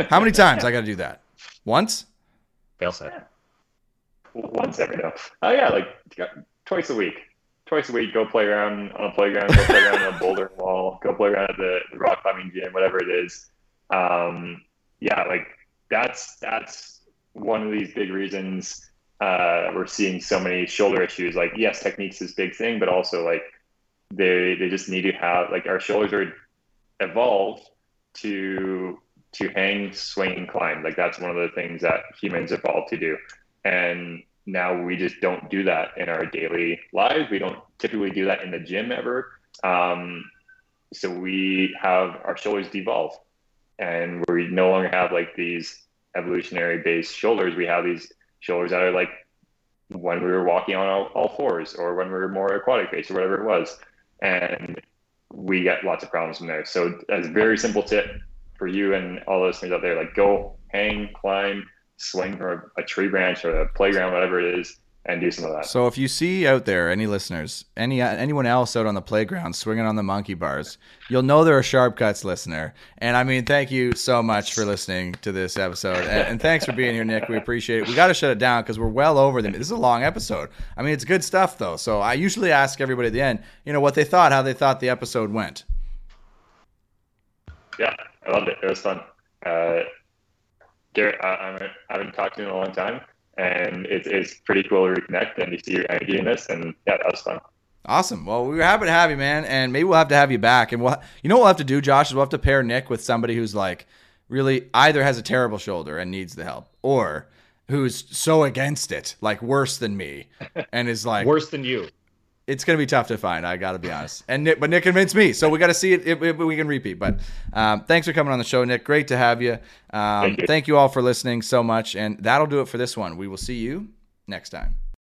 How many times I got to do that? Once? Fail set. Once every now. Oh yeah, like twice a week. Twice a week, go play around on a playground, go play around on a boulder wall, go play around at the, the rock climbing gym, whatever it is. Um, yeah, like that's that's one of these big reasons uh, we're seeing so many shoulder issues. Like, yes, technique's this big thing, but also like they they just need to have like our shoulders are evolved to to hang, swing, and climb. Like that's one of the things that humans evolved to do. And now we just don't do that in our daily lives. We don't typically do that in the gym ever. Um, so we have our shoulders devolve, and we no longer have like these evolutionary based shoulders. We have these shoulders that are like when we were walking on all, all fours, or when we were more aquatic based, or whatever it was, and we get lots of problems from there. So, as a very simple tip for you and all those things out there, like go hang, climb, swing from a, tree branch or a playground, whatever it is, and do some of that. So if you see out there any listeners, any anyone else out on the playground swinging on the monkey bars, you'll know they're a Sharp Cuts listener. And I mean, thank you so much for listening to this episode, and, and thanks for being here, Nick. We appreciate it. We got to shut it down because we're well over them. This is a long episode. I mean, it's good stuff though. So I usually ask everybody at the end, you know, what they thought, how they thought the episode went. Yeah, I loved it. It was fun. Uh, Garrett, I, I'm, I haven't talked to you in a long time, and it's, it's pretty cool to reconnect and to see your energy in this. And yeah, that was fun. Awesome. Well, we were happy to have you, man, and maybe we'll have to have you back. And we'll, you know, what we'll have to do, Josh, is we'll have to pair Nick with somebody who's like really either has a terrible shoulder and needs the help, or who's so against it, like worse than me, and is like, Worse than you. It's gonna be tough to find. I gotta be honest. And Nick, but Nick convinced me, so we got to see it if, if we can repeat. But um, thanks for coming on the show, Nick. Great to have you. Um, Thank you. thank you all for listening so much, and that'll do it for this one. We will see you next time.